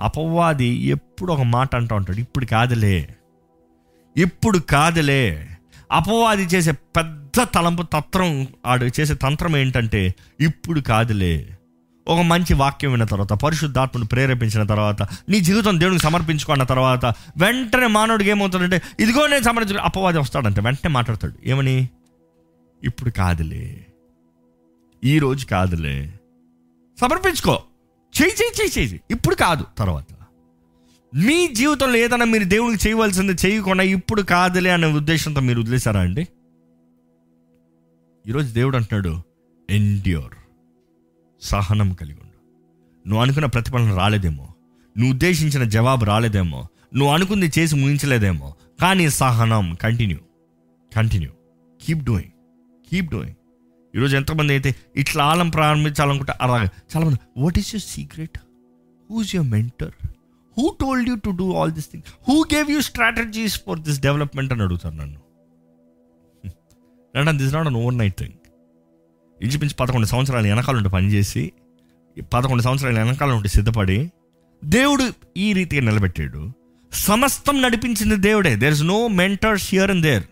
అపవాది ఎప్పుడు ఒక మాట అంటూ ఉంటాడు ఇప్పుడు కాదులే ఇప్పుడు కాదులే. అపవాది చేసే పెద్ద తలంపు తత్రం ఆడు చేసే తంత్రం ఏంటంటే ఇప్పుడు కాదులే. ఒక మంచి వాక్యం విన్న తర్వాత పరిశుద్ధాత్మను ప్రేరేపించిన తర్వాత నీ జీవితం దేవునికి సమర్పించుకున్న తర్వాత వెంటనే మానవుడికి ఏమవుతాడంటే ఇదిగో నేను సమర్పించు అపవాది వస్తాడంటే. వెంటనే మాట్లాడతాడు. ఏమని? ఇప్పుడు కాదులే. ఈరోజు కాదులే. సమర్పించుకో. చేయి చేయి చేయి చేయి ఇప్పుడు కాదు తర్వాత. మీ జీవితంలో ఏదైనా మీరు దేవునికి చేయవలసింది చేయకుండా ఇప్పుడు కాదులే అనే ఉద్దేశంతో మీరు వదిలేశారా అండి? ఈరోజు దేవుడు అంటున్నాడు ఎండ్యూర్ సహనం కలిగి ఉండు. నువ్వు అనుకున్న ప్రతిఫలన రాలేదేమో. నువ్వు ఉద్దేశించిన జవాబు రాలేదేమో. నువ్వు అనుకుంది చేసి ముగించలేదేమో. కానీ సహనం continue continue keep doing keep doing ఈరోజు ఎంతమంది అయితే ఇట్లా ఆలం ప్రారంభించాలనుకుంటే అలాగే చాలామంది what is your secret whose your mentor who told you to do all this thing who gave you strategies for this development అని అడుగుతారు నన్ను. అంటే this not an overnight thing ఇంచుమించు పదకొండు సంవత్సరాలు వెనకాల ఉండి పనిచేసి పదకొండు సంవత్సరాల వెనకాల ఉండి సిద్ధపడి దేవుడు ఈ రీతిగా నిలబెట్టాడు. సమస్తం నడిపించింది దేవుడే. There is no mentors here and there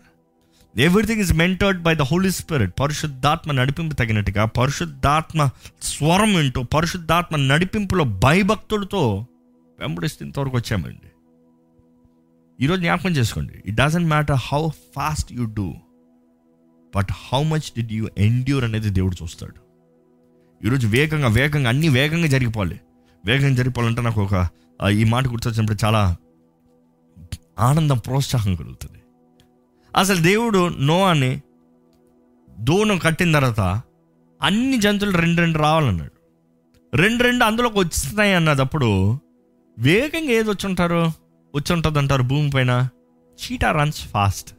everything is mentored by the Holy Spirit పరిశుద్ధాత్మ నడిపింపు తగినట్టుగా పరిశుద్ధాత్మ స్వరం వింటూ పరిశుద్ధాత్మ నడిపింపులో భయభక్తులతో వెంబడిస్తే ఇంతవరకు వచ్చామండి. ఈరోజు జ్ఞాపకం చేసుకోండి. It doesn't matter how fast you do but how much did you endure అనేది దేవుడు చూస్తాడు. ఈరోజు వేగంగా వేగంగా అన్ని వేగంగా జరిగిపోవాలి. వేగంగా జరిగిపోవాలంటే నాకు ఒక ఈ మాట గుర్తొచ్చినప్పుడు చాలా ఆనందం ప్రోత్సాహం కలుగుతుంది. అసలు దేవుడు నోవాని దూనం కట్టిన తర్వాత అన్ని జంతువులు రెండు రెండు రావాలన్నాడు. రెండు రెండు అందులోకి వచ్చినాయి అన్నదప్పుడు వేగంగా ఏది వచ్చి ఉంటారు వచ్చి ఉంటుంది అంటారు భూమి పైన. Cheetah runs fast.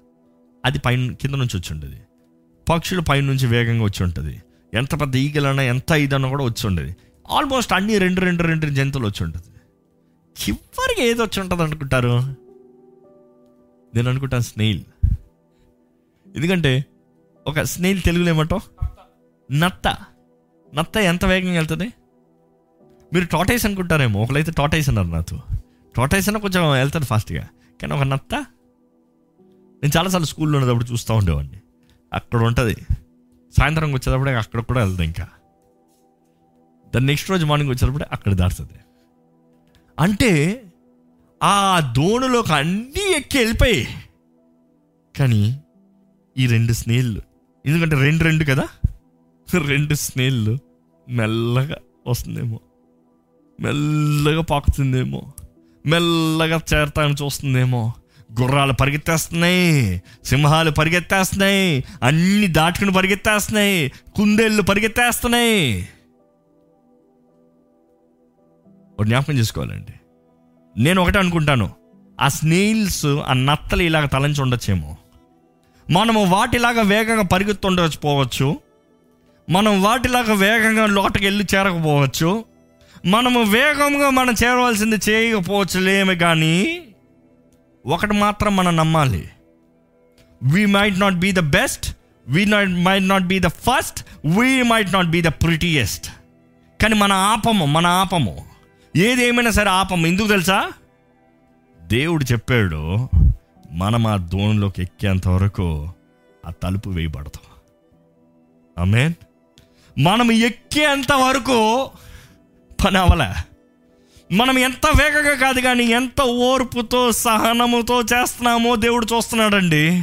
అది పైన కింద నుంచి వచ్చి ఉండేది. పక్షులు పైనుంచి వేగంగా వచ్చి ఉంటుంది. ఎంత పెద్ద ఈగలన్నా ఎంత ఇదన్నా కూడా వచ్చి ఉండేది. ఆల్మోస్ట్ అన్ని రెండు రెండు రెండు జంతువులు వచ్చి ఉంటుంది చివరికి ఏది వచ్చి ఉంటుంది అనుకుంటారు? నేను అనుకుంటాను స్నేహిల్ ఎందుకంటే ఒక స్నేహిల్ తెలుగులో ఏమంటావు? నత్త. నత్త ఎంత వేగంగా వెళ్తుంది? మీరు టాటైస్ అనుకుంటారేమో. ఒకరైతే టాటైస్ అన్నారు నాతో. టాటైస్ అన్న కొంచెం వెళ్తాను ఫాస్ట్గా కానీ ఒక నత్త? నేను చాలాసార్లు స్కూల్లో ఉన్నప్పుడు చూస్తూ ఉండేవాడిని. అక్కడ ఉంటుంది సాయంత్రం వచ్చేటప్పుడే అక్కడ కూడా వెళ్తుంది ఇంకా. దాని నెక్స్ట్ రోజు మార్నింగ్ వచ్చేటప్పుడే అక్కడ దాడుతుంది అంటే ఆ దోణులోకి అన్నీ ఎక్కి వెళ్ళిపోయి కానీ ఈ రెండు స్నేహిళ్ళు ఎందుకంటే రెండు రెండు కదా రెండు స్నేహిళ్ళు మెల్లగా వస్తుందేమో మెల్లగా పాకుతుందేమో మెల్లగా చేరతాను చూస్తుందేమో గుర్రాలు పరిగెత్తేస్తున్నాయి సింహాలు పరిగెత్తేస్తున్నాయి అన్ని దాటుకుని పరిగెత్తేస్తున్నాయి కుందేళ్ళు పరిగెత్తేస్తున్నాయి. ఒక జ్ఞాపకం చేసుకోవాలండి. నేను ఒకటే అనుకుంటాను ఆ స్నేహిల్స్ ఆ నత్తలు ఇలాగ తలంచి ఉండొచ్చేమో. మనము వాటిలాగా వేగంగా పరిగెత్తుండకపోవచ్చు పోవచ్చు. మనం వాటిలాగా వేగంగా లోటుకి వెళ్ళి చేరకపోవచ్చు. మనము వేగంగా మనం చేరవలసింది చేయకపోవచ్చులేమి కానీ ఒకటి మాత్రం మనం నమ్మాలి. We might not be the best we not might not be the first we might not be the prettiest కానీ మన ఆపము మన ఆపము. ఏది ఏమైనా సరే ఆపము. ఎందుకు తెలుసా? దేవుడు చెప్పాడు మనం ఆ దోణిలోకి ఎక్కేంత వరకు ఆ తలుపు వేయబడతాం. ఆమెన్ మనం ఎక్కేంత వరకు పని అవలే మనం ఎంత వేగంగా కాదు కానీ ఎంత ఓర్పుతో సహనముతో చేస్తున్నామో దేవుడు చూస్తున్నాడండి.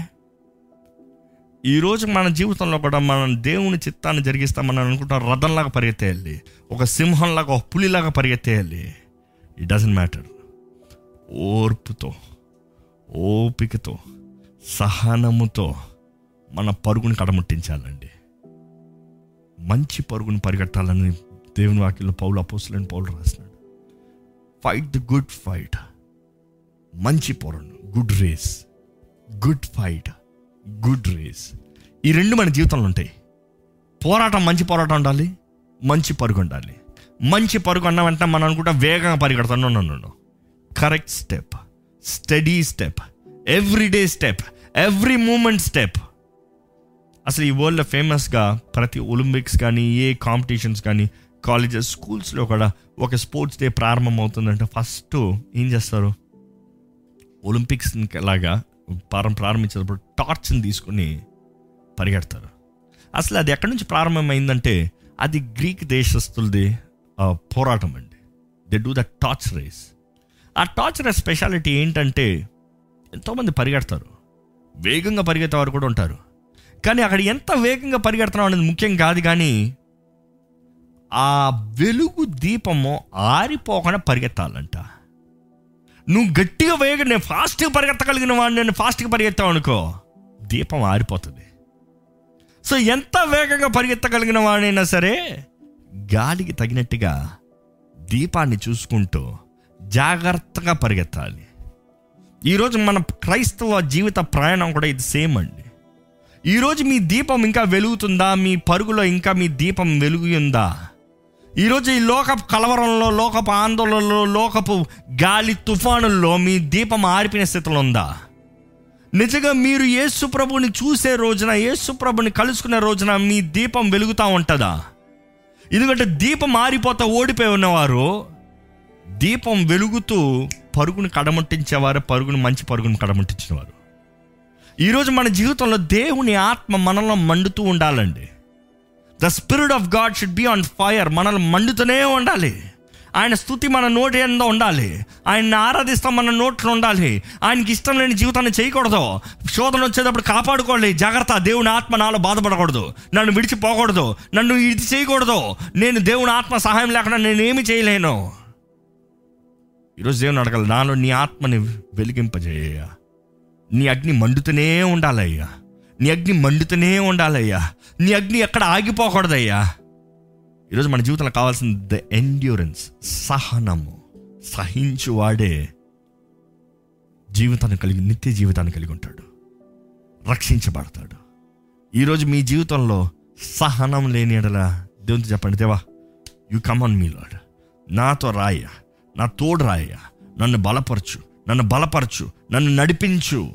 ఈరోజు మన జీవితంలో కూడా మనం దేవుని చిత్తాన్ని జరిగిస్తామని అనుకుంటాం. రథంలాగా పరిగెత్తేయాలి. ఒక సింహంలాగా ఒక పులిలాగా పరిగెత్తేయాలి. ఇట్ డజంట్ మ్యాటర్ ఓర్పుతో ఓపికతో సహనముతో మన పరుగుని కడముట్టించాలండి. మంచి పరుగుని పరిగెట్టాలని దేవుని వాక్యంలో పౌలు అపోసులని పౌలు రాసినాడు. Fight the good fight. మంచి పొరను good race. Good fight good race. ఈ రెండు మన జీవితంలో ఉంటాయి. పోరాటం మంచి పోరాటం ఉండాలి మంచి పరుగు ఉండాలి. మంచి పరుగు అన్న వెంటనే మనం అనుకుంటా వేగంగా పరిగెడతాను నన్ను correct step steady step everyday step every moment step అసలు ఈ వరల్డ్లో ఫేమస్గా ప్రతి ఒలింపిక్స్ కానీ ఏ కాంపిటీషన్స్ కానీ కాలేజెస్ స్కూల్స్లో కూడా ఒక స్పోర్ట్స్ డే ప్రారంభం అవుతుందంటే ఫస్ట్ ఏం చేస్తారు? ఒలింపిక్స్ లాగా ప్రారం ప్రారంభించేటప్పుడు టార్చ్ని తీసుకుని పరిగెడతారు. అసలు అది ఎక్కడి నుంచి ప్రారంభమైందంటే అది గ్రీక్ దేశస్తులది పోరాటం అండి. They do the torch race ఆ టార్చ్ రేస్ స్పెషాలిటీ ఏంటంటే ఎంతోమంది పరిగెడతారు. వేగంగా పరిగెత్తే వారు కూడా ఉంటారు. కానీ అక్కడ ఎంత వేగంగా పరిగెడుతున్నాం అనేది ముఖ్యం కాదు కానీ ఆ వెలుగు దీపము ఆరిపోకుండా పరిగెత్తాలంట. నువ్వు గట్టిగా వేగ నేను ఫాస్ట్గా పరిగెత్తగలిగిన వాడిని నేను ఫాస్ట్గా పరిగెత్తావు అనుకో. దీపం ఆరిపోతుంది. సో ఎంత వేగంగా పరిగెత్తగలిగిన వాడైనా సరే గాలికి తగినట్టుగా దీపాన్ని చూసుకుంటూ జాగ్రత్తగా పరిగెత్తాలి. ఈరోజు మన క్రైస్తవ జీవిత ప్రయాణం కూడా ఇది సేమ్ అండి. ఈరోజు మీ దీపం ఇంకా వెలుగుతుందా? మీ పరుగులో ఇంకా మీ దీపం వెలుగుందా? ఈరోజు ఈ లోకపు కలవరంలో లోకపు ఆందోళనలో లోకపు గాలి తుఫానుల్లో మీ దీపం ఆరిపోయిన స్థితిలో ఉందా? నిజంగా మీరు యేసు ప్రభుని చూసే రోజున యేసు ప్రభుని కలుసుకునే రోజున మీ దీపం వెలుగుతూ ఉంటుందా? ఎందుకంటే దీపం ఆరిపోతా ఓడిపోయి ఉన్నవారు దీపం వెలుగుతూ పరుగును కడముట్టించేవారు పరుగును మంచి పరుగును కడముట్టించినవారు. ఈరోజు మన జీవితంలో దేవుని ఆత్మ మనలో మండుతూ ఉండాలండి. The spirit of God should be on fire మనల్ని మండుతూనే ఉండాలి. ఆయన స్థుతి మన నోటి ఎందు ఉండాలి. ఆయన్ని ఆరాధిస్తాం మన నోట్లో ఉండాలి. ఆయనకి ఇష్టం లేని జీవితాన్ని చేయకూడదు. శోధన వచ్చేటప్పుడు కాపాడుకోవాలి. జాగ్రత్త. దేవుని ఆత్మ నాలో బాధపడకూడదు. నన్ను విడిచిపోకూడదు. నన్ను ఇది చేయకూడదు. నేను దేవుని ఆత్మ సహాయం లేకుండా నేనేమి చేయలేను. ఈరోజు దేవుని అడగాలి. నాలో నీ ఆత్మని వెలిగింపజేయ. నీ అగ్ని మండుతూనే ఉండాలయ్యా నీ అగ్ని మండుతూనే ఉండాలయ్యా. నీ అగ్ని ఎక్కడ ఆగిపోకూడదయ్యా. ఈరోజు మన జీవితంలో కావాల్సిన ద ఎండ్యూరెన్స్ సహనము. సహించువాడే జీవితాన్ని కలిగి నిత్య జీవితాన్ని కలిగి ఉంటాడు. రక్షించబడతాడు. ఈరోజు మీ జీవితంలో సహనం లేని ఎడల దేవునితో చెప్పండి దేవా you come on me Lord నాతో రాయ నా తోడు రాయ నన్ను బలపరచు. నన్ను బలపరచు. నన్ను నడిపించు.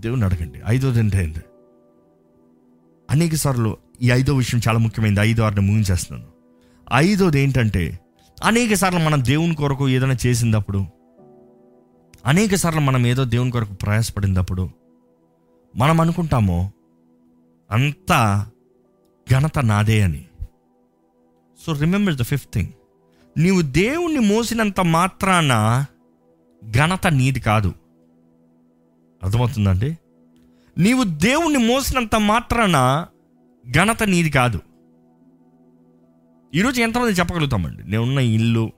దేవుని అడగండి. ఐదోది ఏంటంటే అనేక సార్లు ఈ ఐదో విషయం చాలా ముఖ్యమైనది ఐదో వారిని ముగించేస్తున్నాను ఐదోది ఏంటంటే అనేక సార్లు మనం దేవుని కొరకు ఏదైనా చేసినప్పుడు అనేక సార్లు మనం ఏదో దేవుని కొరకు ప్రయాసపడినప్పుడు మనం అనుకుంటాము అంతా ఘనత నాదే అని. So remember the fifth thing నీవు దేవుణ్ణి మోసినంత మాత్రాన ఘనత నీది కాదు. అర్థమవుతుందండి నీవు దేవుణ్ణి మోసినంత మాత్రాన ఘనత నీది కాదు. ఈరోజు ఎంతమంది చెప్పగలుగుతామండి? నేను ఉన్న ఇల్లు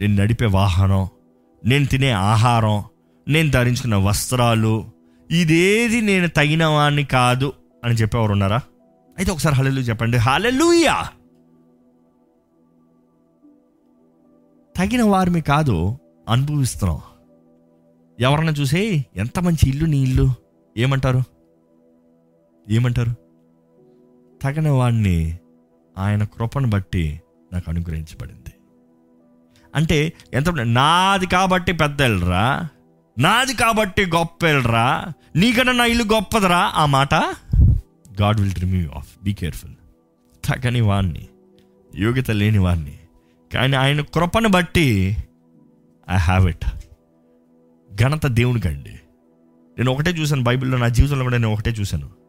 నేను నడిపే వాహనం నేను తినే ఆహారం నేను ధరించుకున్న వస్త్రాలు ఇదేది నేను తగిన వాడిని కాదు అని చెప్పేవారు ఉన్నారా? అయితే ఒకసారి హలెలు చెప్పండి. హలెలుయా తగిన వారిని కాదు అనుభవిస్తున్నాం. ఎవరన్నా చూసే? ఎంత మంచి ఇల్లు నీ ఇల్లు? ఏమంటారు? ఏమంటారు? తగిన వాడిని ఆయన కృపను బట్టి నాకు అనుగ్రహించబడింది. అంటే ఎంత నాది కాబట్టి పెద్ద వెళ్ళరా నాది కాబట్టి గొప్ప వెళ్ళరా నీకన్నా నా ఇల్లు గొప్పదిరా ఆ మాట God will remove off be careful తగని వాణ్ణి యోగ్యత లేని వాణ్ణి కానీ ఆయన కృపను బట్టి ఐ హ్యావ్ ఇట్ ఘనత దేవునికండి. నేను ఒకటే చూశాను బైబిల్లో నా జీవితంలో కూడా నేను ఒకటే చూశాను.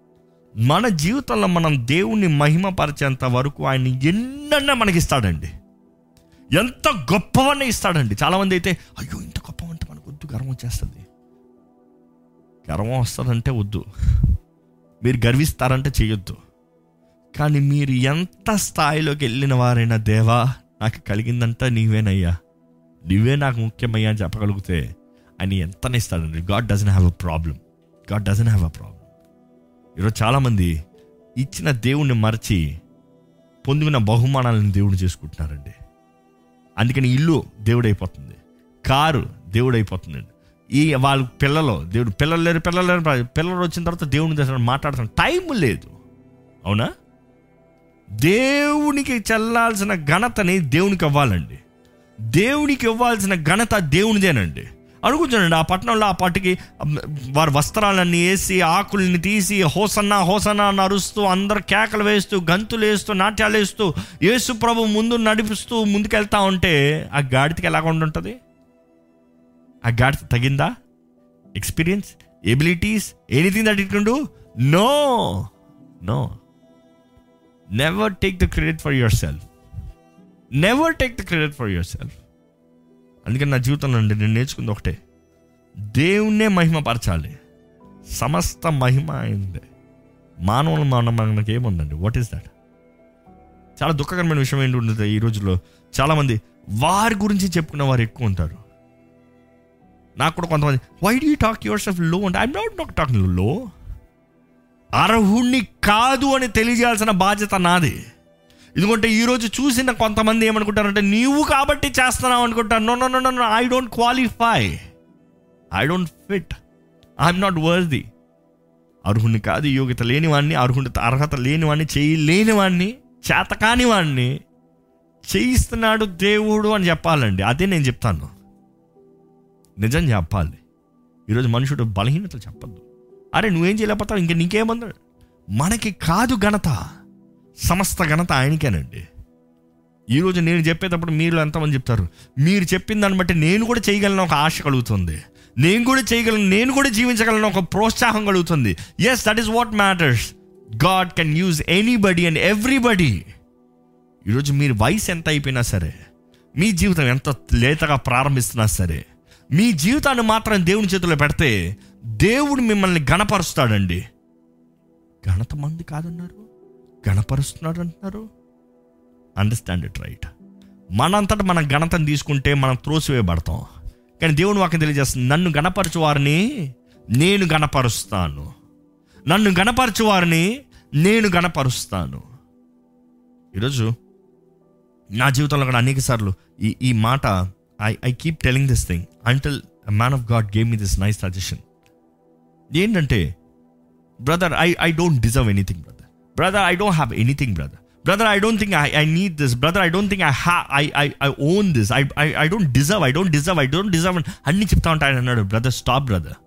మన జీవితంలో మనం దేవుణ్ణి మహిమపరిచేంత వరకు ఆయన ఎన్నన్నా మనకి ఇస్తాడండి ఎంత గొప్పవన్నీ ఇస్తాడండి. చాలామంది అయితే అయ్యో ఇంత గొప్పవంటే మనకు వద్దు గర్వం వచ్చేస్తుంది. గర్వం వస్తుందంటే వద్దు. మీరు గర్విస్తారంటే చేయొద్దు కానీ మీరు ఎంత స్థాయిలోకి వెళ్ళిన వారైనా దేవా నాకు కలిగిందంతా నీవేనయ్యా. నువ్వే నాకు ముఖ్యమయ్యా అని చెప్పగలిగితే ఆయన ఎంతనే ఇస్తాడండి. God doesn't have a problem God doesn't have a problem ఈరోజు చాలామంది ఇచ్చిన దేవుణ్ణి మరచి పొందుకున్న బహుమానాలను దేవుడు చేసుకుంటున్నారండి. అందుకని ఇల్లు దేవుడైపోతుంది. కారు దేవుడైపోతుందండి. ఈ వాళ్ళ పిల్లలు దేవుడు పిల్లలు లేరు పిల్లలు లేరు పిల్లలు వచ్చిన తర్వాత దేవుని దగ్గర మాట్లాడుతున్న టైం లేదు. అవునా? దేవునికి చెల్లాల్సిన ఘనతని దేవునికి ఇవ్వాలండి. దేవునికి ఇవ్వాల్సిన ఘనత దేవునిదేనండి. అనుకుంటానండి ఆ పట్టణంలో ఆ పట్టుకి వారి వస్త్రాలన్నీ వేసి ఆకుల్ని తీసి హోసన్నా హోసన్నా అని అరుస్తూ అందరు కేకలు వేస్తూ గంతులు వేస్తూ నాట్యాలు వేస్తూ యేసు ప్రభు ముందు నడిపిస్తూ ముందుకెళ్తా ఉంటే ఆ గాడికి ఎలాగ ఉంటుంటుంది ఆ గాడిత తగిందా? Experience abilities anything that it can do no no never take the credit for yourself never take the credit for yourself అందుకని నా జీవితంలో నుండి నేను నేర్చుకుంది ఒకటే. దేవుణ్ణే మహిమపరచాలి. సమస్త మహిమ అయింది. మానవుల మన మనకి ఏముందండి? వాట్ ఈస్ దట్ చాలా దుఃఖకరమైన విషయం ఏంటి ఉంటుంది ఈ రోజుల్లో? చాలామంది వారి గురించి చెప్పుకున్న వారు ఎక్కువ ఉంటారు. నాకు కూడా కొంతమంది వై డూ టాక్ యువర్ సెల్ఫ్లో అంటే ఐఎమ్ నాట్ నాట్ టాకింగ్లో అర్హుణ్ణి కాదు అని తెలియజేయాల్సిన బాధ్యత నాది. ఎందుకంటే ఈరోజు చూసిన కొంతమంది ఏమనుకుంటారంటే నీవు కాబట్టి చేస్తున్నావు అనుకుంటారు. No no no I don't qualify I don't fit I'm not worthy అర్హుని కాదు యోగ్యత లేనివాడిని అర్హుని అర్హత లేనివాడిని చేయలేని వాడిని చేతకాని వాడిని చేయిస్తున్నాడు దేవుడు అని చెప్పాలండి. అదే నేను చెప్తాను. నిజం చెప్పాలి. ఈరోజు మనుషుడు బలహీనతలు చెప్పద్దు. అరే నువ్వేం చేయలేకపోతావు? ఇంక నీకేమన్నాడు మనకి కాదు ఘనత. సమస్త ఘనత ఆయనకేనండి. ఈరోజు నేను చెప్పేటప్పుడు మీరు ఎంతమంది చెప్తారు? మీరు చెప్పిన దాన్ని బట్టి నేను కూడా చేయగలను ఒక ఆశ కలుగుతుంది. నేను కూడా చేయగలను నేను కూడా జీవించగలను ఒక ప్రోత్సాహం కలుగుతుంది. Yes that is what matters God can use anybody and everybody ఈరోజు మీరు వయసు ఎంత అయిపోయినా సరే మీ జీవితం ఎంత లేతగా ప్రారంభిస్తున్నా సరే మీ జీవితాన్ని మాత్రం దేవుని చేతిలో పెడితే దేవుడు మిమ్మల్ని గణపరుస్తాడండి ఘనత మంది కాదన్నారు. గణపరుస్తున్నాడు అంటున్నారు అండర్స్టాండ్ ఇట్ రైట్ మనంతటా మన ఘనతను తీసుకుంటే మనం త్రోసివేయబడతాం. కానీ దేవుని వాక్యం తెలియజేస్తుంది నన్ను గణపరచు వారిని నేను గణపరుస్తాను. నన్ను గణపరచు వారిని నేను గణపరుస్తాను. ఈరోజు నా జీవితంలో కూడా అనేక సార్లు ఈ ఈ మాట I I keep telling this thing until man of God gave me this nice suggestion ఏంటంటే brother I I don't deserve anything brother brother I don't have anything brother brother I don't think I I need this brother I don't think I have I I I own this I I I don't deserve I don't deserve I don't deserve అన్ని చెప్తా ఉంటాయని అన్నాడు brother stop brother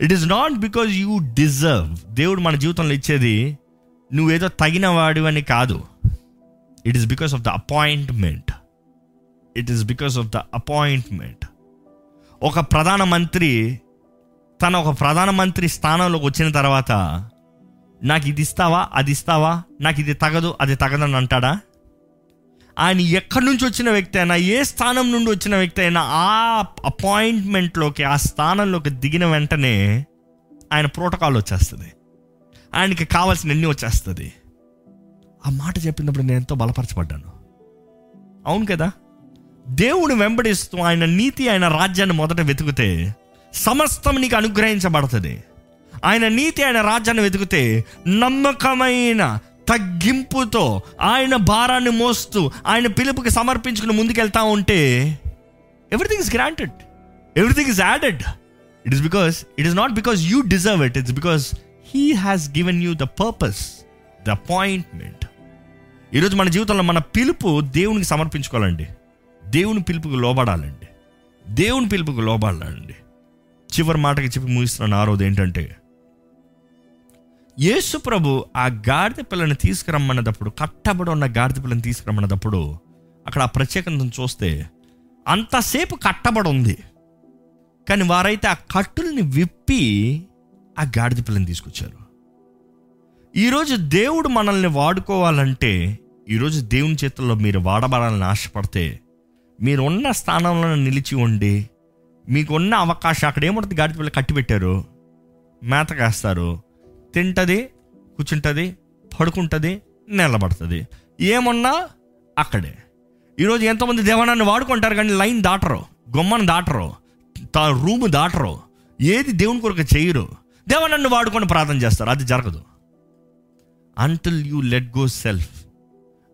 it is not because you deserve దేవుడు మన జీవితంలో ఇచ్చేది నువ్వేదో తగిన వాడు అని కాదు. It is because of the appointment it is because of the appointment ఒక ప్రధానమంత్రి తన ఒక ప్రధానమంత్రి స్థానంలోకి వచ్చిన తర్వాత నాకు ఇది ఇస్తావా అది ఇస్తావా? నాకు ఇది తగదు అది తగదని అంటాడా? ఆయన ఎక్కడి నుంచి వచ్చిన వ్యక్తి అయినా ఏ స్థానం నుండి వచ్చిన వ్యక్తి అయినా ఆ అపాయింట్మెంట్లోకి ఆ స్థానంలోకి దిగిన వెంటనే ఆయన ప్రోటోకాల్ వచ్చేస్తుంది. ఆయనకి కావాల్సిన ఎన్ని వచ్చేస్తుంది. ఆ మాట చెప్పినప్పుడు నేను ఎంతో బలపరచబడ్డాను. అవును కదా? దేవుని వెంబడిస్తూ ఆయన నీతి ఆయన రాజ్యాన్ని మొదట వెతికితే సమస్తం నీకు అనుగ్రహించబడుతుంది. ఆయన నీతి ఆయన రాజ్యాన్ని వెతికితే నమ్మకమైన తగ్గింపుతో ఆయన భారాన్ని మోస్తూ ఆయన పిలుపుకి సమర్పించుకుని ముందుకెళ్తా ఉంటే everything is granted everything is added it is because it is not because you deserve it it's because he has given you the purpose the appointment ఈరోజు మన జీవితంలో మన పిలుపు దేవునికి సమర్పించుకోవాలండి. దేవుని పిలుపుకు లోబడాలండి. దేవుని పిలుపుకు లోబడాలండి. చివరి మాటకి చెప్పి ముగిస్తున్నాను. ఆ రోజు ఏంటంటే యేసు ప్రభు ఆ గాడిద పిల్లని తీసుకురమ్మన్నప్పుడు కట్టబడి ఉన్న గాడిద పిల్లని తీసుకురమ్మన్నప్పుడు అక్కడ ఆ ప్రత్యేకతను చూస్తే అంతసేపు కట్టబడి ఉంది. కానీ వారైతే ఆ కట్టుల్ని విప్పి ఆ గాడిద పిల్లని తీసుకొచ్చారు. ఈరోజు దేవుడు మనల్ని వాడుకోవాలంటే ఈరోజు దేవుని చేతుల్లో మీరు వాడబడాలని ఆశపడితే మీరు ఉన్న స్థానంలో నిలిచి ఉండి మీకున్న అవకాశం అక్కడ ఏముంటుంది గాడిద పిల్ల కట్టి పెట్టారు మేత కాస్తారు తింటుంది కూర్చుంటుంది పడుకుంటుంది నిలబడుతుంది. ఏమున్నా అక్కడే. ఈరోజు ఎంతోమంది దేవానాన్ని వాడుకుంటారు కానీ లైన్ దాటరు గుమ్మను దాటరు తా- రూమ్ దాటరు ఏది దేవుని కొరకు చేయరు. దేవనాన్ని వాడుకొని ప్రార్థన చేస్తారు అది జరగదు. Until you let go self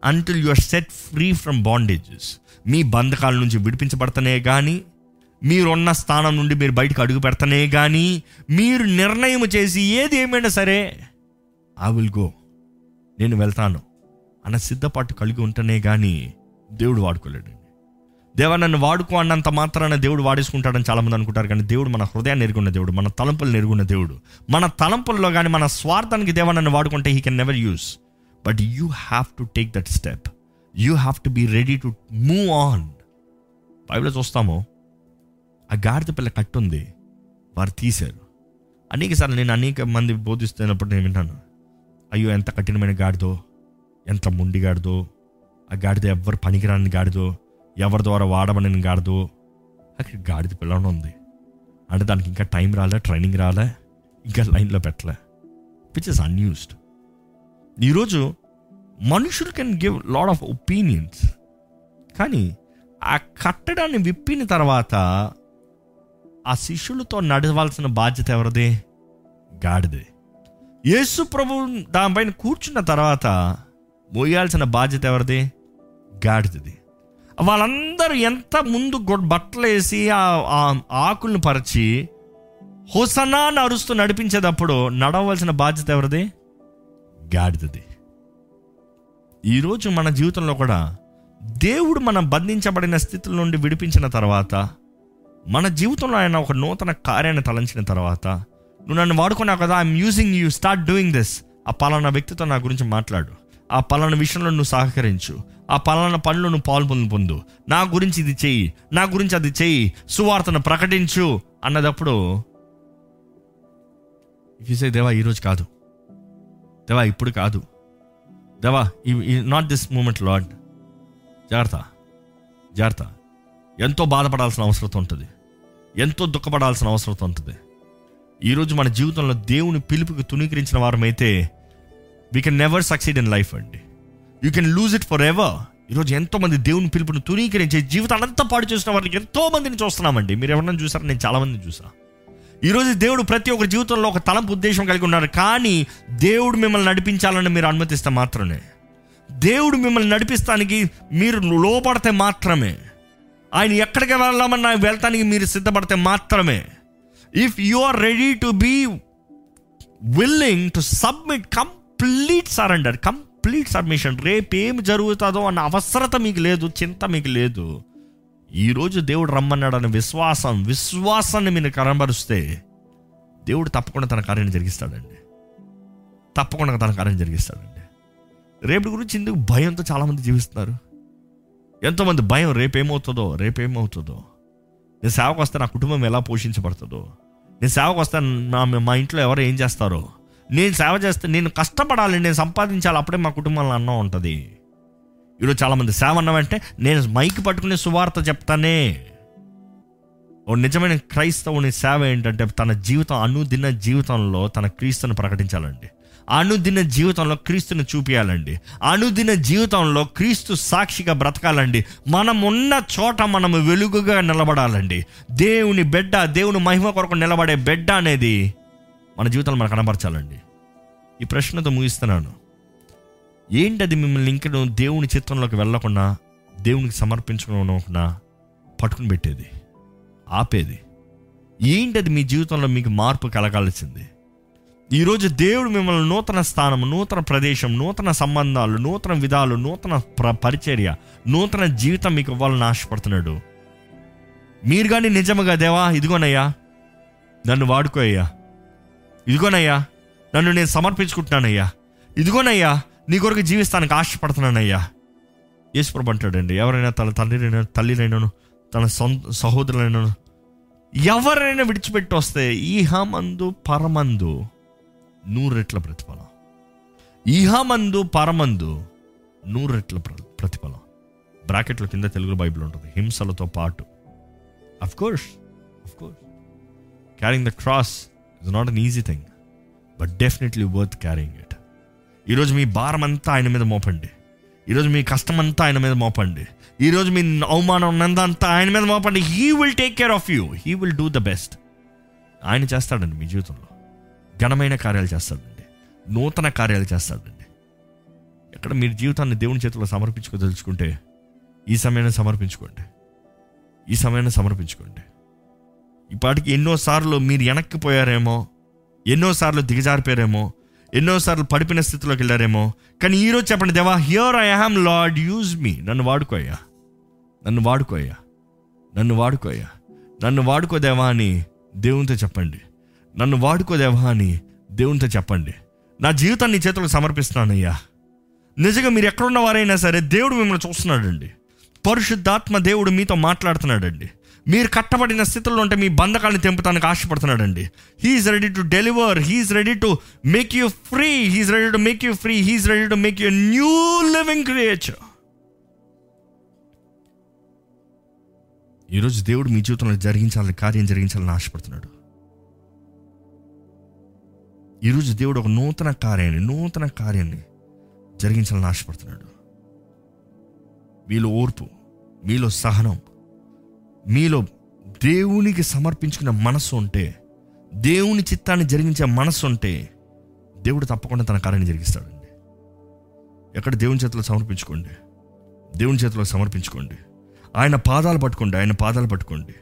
until you are set free from bondages మీ బంధకాల నుంచి విడిపించబడతనే కానీ మీరున్న స్థానం నుండి మీరు బయటకు అడుగు పెడతనే కానీ మీరు నిర్ణయం చేసి ఏది ఏమైనా సరే ఐ విల్ గో నేను వెళ్తాను. అన్న సిద్ధపాటు కలిగి ఉంటేనే కానీ దేవుడు వాడుకోలేడు దేవ నన్ను వాడుకో అన్నంత మాత్రాన దేవుడు వాడేసుకుంటాడని చాలామంది అనుకుంటారు కానీ దేవుడు మన హృదయాన్ని ఎరుగున్న దేవుడు మన తలంపులు ఎరుగున్న దేవుడు. మన తలంపుల్లో కానీ మన స్వార్థానికి దేవ నన్ను వాడుకుంటే he can never use but you have to take that step you have to be ready to move on బైబిల్లో చూస్తాము ఆ గాడిద పిల్ల కట్టుంది. వారు తీశారు. అనేక సార్లు నేను అనేక మంది బోధిస్తున్నప్పుడు నేను వింటాను అయ్యో ఎంత కఠినమైన గాడిదో ఎంత మొండి గాడిదో ఆ గాడిద ఎవరు పనికిరాని గాడిదో ఎవరి ద్వారా వాడమని గాడిదో. అక్కడ గాడిద పిల్లనే ఉంది. అంటే దానికి ఇంకా టైం రాలే ట్రైనింగ్ రాలే ఇంకా లైన్లో పెట్టలే. విచ్ ఇస్ అన్యూస్డ్ ఈరోజు మనుషులు can give lot of opinions కానీ ఆ కట్టడాన్ని విప్పిన తర్వాత ఆ శిష్యులతో నడవాల్సిన బాధ్యత ఎవరిది? గాడిది. యేసు ప్రభు దానిపైన కూర్చున్న తర్వాత మోయాల్సిన బాధ్యత ఎవరిది? గాడిదది. వాళ్ళందరూ ఎంత ముందు బట్టలు వేసి ఆ ఆకులను పరిచి హుసనా అరుస్తూ నడిపించేటప్పుడు నడవలసిన బాధ్యత ఎవరిది? గాడిదది. ఈరోజు మన జీవితంలో కూడా దేవుడు మనం బంధించబడిన స్థితుల నుండి విడిపించిన తర్వాత మన జీవితంలో ఆయన ఒక నూతన కార్యాన్ని తలంచిన తర్వాత నువ్వు నన్ను వాడుకున్నావు కదా I'm using you start doing this ఆ పలానా వ్యక్తితో నా గురించి మాట్లాడు. ఆ పలానా విషయంలో నువ్వు సహకరించు. ఆ పలానా పనులు నువ్వు పాల్పొందు పొందు. నా గురించి ఇది చెయ్యి. నా గురించి అది చెయ్యి. సువార్తను ప్రకటించు. అన్నదప్పుడు సే దేవా ఈరోజు కాదు. దేవా ఇప్పుడు కాదు. దేవా నాట్ దిస్ మూమెంట్ లాడ్ జాగ్రత్త. జాగ్రత్త. ఎంతో బాధపడాల్సిన అవసరం ఉంటుంది. ఎంతో దుఃఖపడాల్సిన అవసరం ఉంటుంది. ఈరోజు మన జీవితంలో దేవుని పిలుపుకి తునీకరించిన వారమైతే we can never succeed in life అండి. You can lose it forever ఈరోజు ఎంతోమంది దేవుని పిలుపుని తునీకరించి జీవితాన్ని అంతా పాడు చేసిన వారికి ఎంతో మందిని చూస్తున్నామండి. మీరు ఎవరన్నా చూసారా? నేను చాలామందిని చూసాను చూసా ఈరోజు దేవుడు ప్రతి ఒక్కరి జీవితంలో ఒక తలంపు ఉద్దేశం కలిగి ఉన్నారు. కానీ దేవుడు మిమ్మల్ని నడిపించాలని మీరు అనుమతిస్తే మాత్రమే. దేవుడు మిమ్మల్ని నడిపిస్తానికి మీరు లోపడితే మాత్రమే. ఆయన ఎక్కడికి వెళ్ళామన్నా వెళ్తానికి మీరు సిద్ధపడితే మాత్రమే. If you are ready to be willing to submit complete surrender complete submission రేపు ఏం జరుగుతుందో అన్న అవసరత మీకు లేదు చింత మీకు లేదు. ఈరోజు దేవుడు రమ్మన్నాడన్న విశ్వాసం విశ్వాసాన్ని మీరు కనబరుస్తే దేవుడు తప్పకుండా తన కార్యాన్ని జరిగిస్తాడండి. తప్పకుండా తన కార్యం జరిగిస్తాడండి. రేపు గురించి ఎందుకు భయంతో చాలామంది జీవిస్తున్నారు. ఎంతోమంది భయం రేపేమవుతుందో రేపేమవుతుందో. నేను సేవకు వస్తే నా కుటుంబం ఎలా పోషించబడుతుందో. నేను సేవకు వస్తే నా మా ఇంట్లో ఎవరు ఏం చేస్తారో. నేను సేవ చేస్తే నేను కష్టపడాలి నేను సంపాదించాలి అప్పుడే మా కుటుంబంలో అన్నం ఉంటుంది. ఈరోజు చాలామంది సేవ అన్నామంటే నేను మైక్ పట్టుకునే సువార్త చెప్తానే. ఓ నిజమైన క్రైస్తవుని సేవ ఏంటంటే తన జీవితం అనుదిన జీవితంలో తన క్రీస్తుని ప్రకటించాలండి. అనుదిన జీవితంలో క్రీస్తుని చూపించాలండి అనుదిన జీవితంలో క్రీస్తు సాక్షిగా బ్రతకాలండి. మనం ఉన్న చోట మనం వెలుగుగా నిలబడాలండి. దేవుని బిడ్డ దేవుని మహిమ కొరకు నిలబడే బిడ్డ అనేది మన జీవితంలో మనకు కనపరచాలండి ఈ ప్రశ్నతో ముగిస్తున్నాను. ఏంటది మిమ్మల్ని ఇంకను దేవుని చిత్రంలోకి వెళ్ళకుండా దేవునికి సమర్పించుకోకుండా పట్టుకుని పెట్టేది? ఆపేది? ఏంటది మీ జీవితంలో మీకు మార్పు కలగాల్సింది? ఈరోజు దేవుడు మిమ్మల్ని నూతన స్థానం నూతన ప్రదేశం నూతన సంబంధాలు నూతన విధాలు నూతన ప్ర పరిచర్య నూతన జీవితం మీకు ఇవ్వాలని ఆశపడుతున్నాడు. మీరు కానీ నిజముగా దేవా ఇదిగోనయ్యా నన్ను వాడుకోయ్యా ఇదిగోనయ్యా నన్ను నేను సమర్పించుకుంటున్నానయ్యా. ఇదిగోనయ్యా నీ కొరకు జీవిస్తానికి ఆశపడుతున్నానయ్యా. యేసుప్రభు అంటాడండి ఎవరైనా తన తండ్రినైనా తల్లినైనాను తన సొంత సహోదరులైనాను ఎవరైనా విడిచిపెట్టి వస్తే ఈహమందు పరమందు నూరెట్ల ప్రతిఫలం. ఇహమందు పరమందు నూరెట్ల ప్ర- ప్రతిఫలం. బ్రాకెట్లో కింద తెలుగు బైబిల్ ఉంటుంది. హింసలతో పాటు. Of course of course carrying the cross is not an easy thing but definitely worth carrying it ఈరోజు మీ భారం అంతా ఆయన మీద మోపండి. ఈరోజు మీ కష్టం అంతా ఆయన మీద మోపండి. ఈరోజు మీ అవమానం ఉన్నదంతా ఆయన మీద మోపండి. He will take care of you he will do the best ఆయన చేస్తాడండి మీ జీవితంలో. ఘనమైన కార్యాలు చేస్తాడండి. నూతన కార్యాలు చేస్తాడండి. ఎక్కడ మీరు జీవితాన్ని దేవుని చేతిలో సమర్పించుకోదలుచుకుంటే ఈ సమయాన్ని సమర్పించుకోండి. ఈ సమయాన్ని సమర్పించుకోండి. ఇప్పటికి ఎన్నోసార్లు మీరు వెనక్కిపోయారేమో ఎన్నోసార్లు దిగజారిపోయారేమో ఎన్నోసార్లు పడిపోయిన స్థితిలోకి వెళ్ళారేమో కానీ ఈరోజు చెప్పండి దేవా here I am Lord use me నన్ను వాడుకోయా నన్ను వాడుకోయా నన్ను వాడుకోయా నన్ను వాడుకోదేవా అని దేవునితో చెప్పండి. నన్ను వాడుకోదేవా అని దేవునితో చెప్పండి. నా జీవితాన్ని చేతులకు సమర్పిస్తున్నానయ్యా. నిజంగా మీరు ఎక్కడున్న వారైనా సరే దేవుడు మిమ్మల్ని చూస్తున్నాడండి. పరిశుద్ధాత్మ దేవుడు మీతో మాట్లాడుతున్నాడండి. మీరు కట్టబడిన స్థితిలో ఉంటే మీ బంధకాలను తెంపుతానికి ఆశపడుతున్నాడండి. He's ready to deliver he's ready to make you free he's ready to make you free he's ready to make you new living creature ఈరోజు దేవుడు మీ జీవితంలో జరిగించాలని కార్యం జరిగించాలని ఆశపడుతున్నాడు. ఈరోజు దేవుడు ఒక నూతన కార్యాన్ని నూతన కార్యాన్ని జరిగించాలని ఆశపడుతున్నాడు. మీలో ఓర్పు మీలో సహనం మీలో దేవునికి సమర్పించుకున్న మనస్సు ఉంటే దేవుని చిత్తాన్ని జరిగించే మనస్సు ఉంటే దేవుడు తప్పకుండా తన కార్యాన్ని జరిగిస్తాడండి. ఎక్కడ దేవుని చేతిలో సమర్పించుకోండి దేవుని చేతిలో సమర్పించుకోండి. ఆయన పాదాలు పట్టుకోండి ఆయన పాదాలు పట్టుకోండి.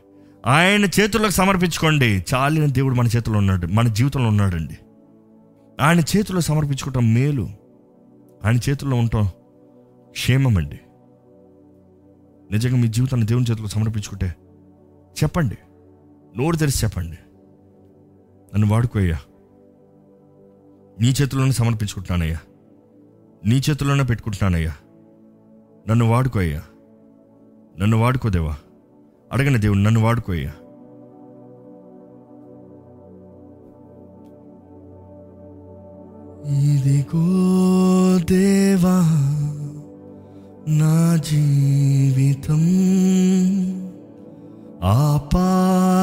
ఆయన చేతుల్లోకి సమర్పించుకోండి. చాలిన దేవుడు మన చేతిలో ఉన్నాడు మన జీవితంలో ఉన్నాడండి. ఆయన చేతిలో సమర్పించుకోవటం మేలు. ఆయన చేతుల్లో ఉండటం క్షేమం అండి. నిజంగా మీ జీవితాన్ని దేవుని చేతిలో సమర్పించుకుంటే చెప్పండి. నోరు తెరిచి చెప్పండి. నన్ను వాడుకోయ్యా. నీ చేతుల్లోనే సమర్పించుకుంటున్నానయ్యా. నీ చేతుల్లోనే పెట్టుకుంటున్నానయ్యా. నన్ను వాడుకోయ్యా. నన్ను వాడుకోదేవా. అడగని దేవుడు నన్ను వాడుకోయ్యా. ఇదిగో దేవా నా జీవితం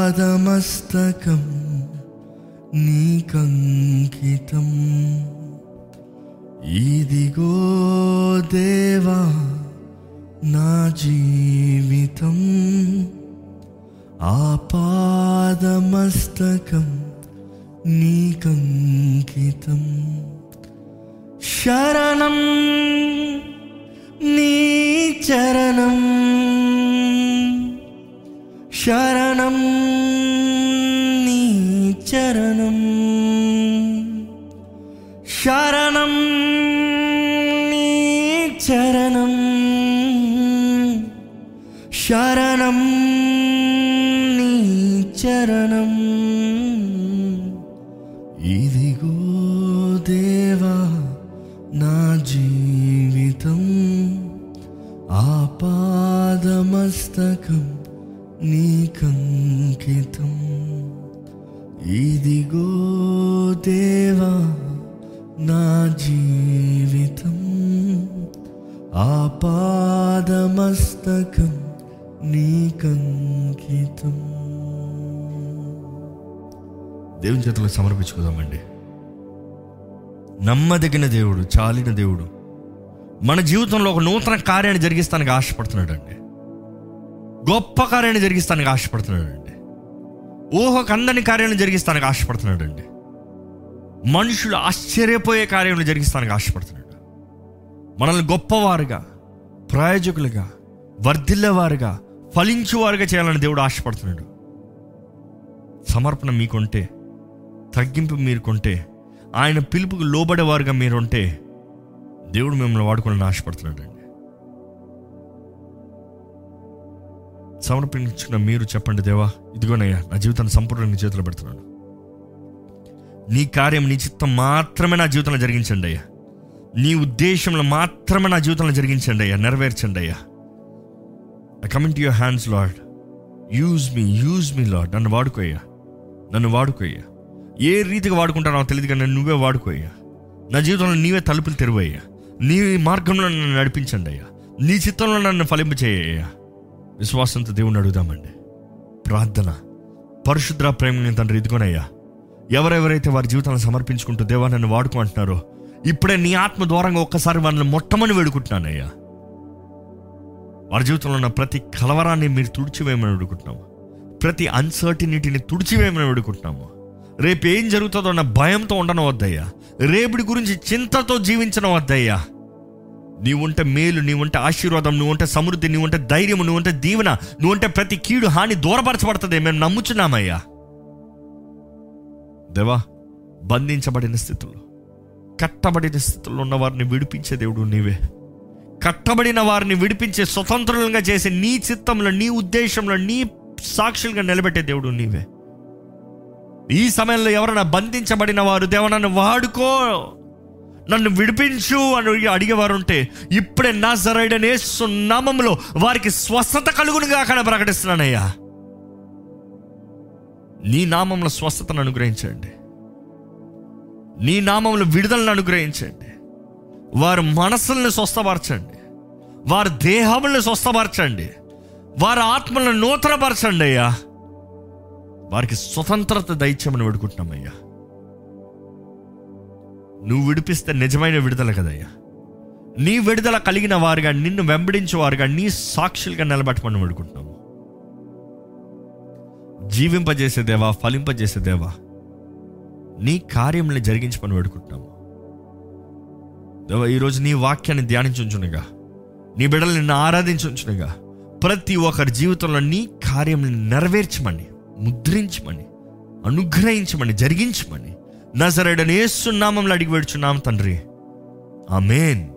ఆపాదమస్తకం నీకంకితం ఇదిగో దేవా నా జీవితం ఆపాదమస్తకం నీకంకితం ശരണം നീ ചരണം. ശരണം നീ ചരണം. ശരണം നീ ചരണം. ശരണം നീ ചരണം. ఆపాదమస్తకం నీకంకితం. దేవుని చేతులకు సమర్పించుకుందామండి. నమ్మదగిన దేవుడు చాలిన దేవుడు. మన జీవితంలో ఒక నూతన కార్యాన్ని జరిగిస్తానికి ఆశపడుతున్నాడండి. గొప్ప కార్యాన్ని జరిగిస్తానికి ఆశపడుతున్నాడండి. ఊహకు అందని కార్యాన్ని జరిగిస్తానికి ఆశపడుతున్నాడండి. మనుషులు ఆశ్చర్యపోయే కార్యాలను జరిగిస్తానికి ఆశపడుతున్నాడు. మనల్ని గొప్పవారుగా ప్రయోజకులుగా వర్ధిల్లేవారుగా ఫలించువారుగా చేయాలని దేవుడు ఆశపడుతున్నాడు. సమర్పణ మీకుంటే తగ్గింపు మీరుకుంటే ఆయన పిలుపుకు లోబడేవారుగా మీరుంటే దేవుడు మిమ్మల్ని వాడుకోవాలని ఆశపడుతున్నాడు అండి. సమర్పించుకున్న మీరు చెప్పండి దేవా ఇదిగోనయ్యా నా జీవితాన్ని సంపూర్ణంగా నీ చేతిలో పెడుతున్నాను. నీ కార్యం నీ చిత్తం మాత్రమే నా జీవితంలో జరిగించండి అయ్యా. నీ ఉద్దేశంలో మాత్రమే నా జీవితంలో జరిగించండి అయ్యా. నెరవేర్చండి అయ్యా. I coming to your hands Lord use me use me Lord నన్ను వాడుకోయ్యా నన్ను వాడుకోయ్యా ఏ రీతిగా వాడుకుంటానో తెలియదు కానీ నువ్వే వాడుకోయ్యా నా జీవితంలో నీవే తలుపులు తెరువయ్యా నీ మార్గంలో నన్ను నడిపించండి అయ్యా. నీ చిత్తంలో నన్ను ఫలింపు చేయ్యా విశ్వాసంతో దేవుణ్ణి అడుగుదామండి. ప్రార్థన. పరిశుద్ర ప్రేమ తండ్రి ఇదిగోనయ్యా ఎవరెవరైతే వారి జీవితాలను సమర్పించుకుంటూ దేవా నన్ను వాడుకో అంటున్నారో ఇప్పుడే నీ ఆత్మ ద్వారంగా ఒక్కసారి వాళ్ళని మొట్టమని వేడుకుంటున్నానయ్యా. వారి జీవితంలో ఉన్న ప్రతి కలవరాన్ని మీరు తుడిచివేయమని అడుగుతున్నాము. ప్రతి అన్సర్టినిటీని తుడిచివేయమని అడుగుతున్నాము. రేపు ఏం జరుగుతుందో అన్న భయంతో ఉండను వద్దయ్యా. రేపుడి గురించి చింతతో జీవించడం వద్దయ్యా. నీవుంటే మేలు నీవుంటే ఆశీర్వాదం నువ్వుంటే సమృద్ధి నీవుంటే ధైర్యం నువ్వుంటే దీవెన నువ్వుంటే ప్రతి కీడు హాని దూరపరచబడుతుంది. మేము నమ్ముచున్నామయ్యా. దేవా బంధించబడిన స్థితిలో కట్టబడిన స్థితిలో ఉన్న వారిని విడిపించే దేవుడు నీవే. కట్టబడిన వారిని విడిపించే స్వతంత్రులుగా చేసే నీ చిత్తంలో నీ ఉద్దేశంలో నీ సాక్షులుగా నిలబెట్టే దేవుడు నీవే. ఈ సమయంలో ఎవరైనా బంధించబడిన వారు దేవ నన్ను వాడుకో నన్ను విడిపించు అని అడిగేవారు ఉంటే ఇప్పుడే నా జరైడనే సున్నామంలో వారికి స్వస్థత కలుగునుగా అక్కడ ప్రకటిస్తున్నానయ్యా. నీ నామంలో స్వస్థతను అనుగ్రహించండి. నీ నామంలో విడుదలను అనుగ్రహించండి. వారి మనసుల్ని స్వస్థపరచండి. వారి దేహముల్ని స్వస్థపరచండి. వారి ఆత్మలను నూతనపరచండి అయ్యా. వారికి స్వతంత్రత దైత్యమని వేడుకుంటున్నామయ్యా నువ్వు విడిపిస్తే నిజమైన విడుదల కదయ్యా. నీ విడుదల కలిగిన వారుగా నిన్ను వెంబడించేవారుగా నీ సాక్షులుగా నిలబెట్టుకొని వేడుకుంటున్నాము. జీవింపజేసే దేవా ఫలింపజేసే దేవా నీ కార్యములను జరిగించమని వేడుకుంటున్నాము. ఈరోజు నీ వాక్యాన్ని ధ్యానించుంచునుగా. నీ బిడ్డలు నిన్ను ఆరాధించుంచునుగా. ప్రతి ఒక్కరి జీవితంలో నీ కార్యం నెరవేర్చమని ముద్రించమని అనుగ్రహించమని జరిగించమని. నజరడని ఏసునామంలో అడిగి వేడుచున్నాం తండ్రి. ఆమెన్.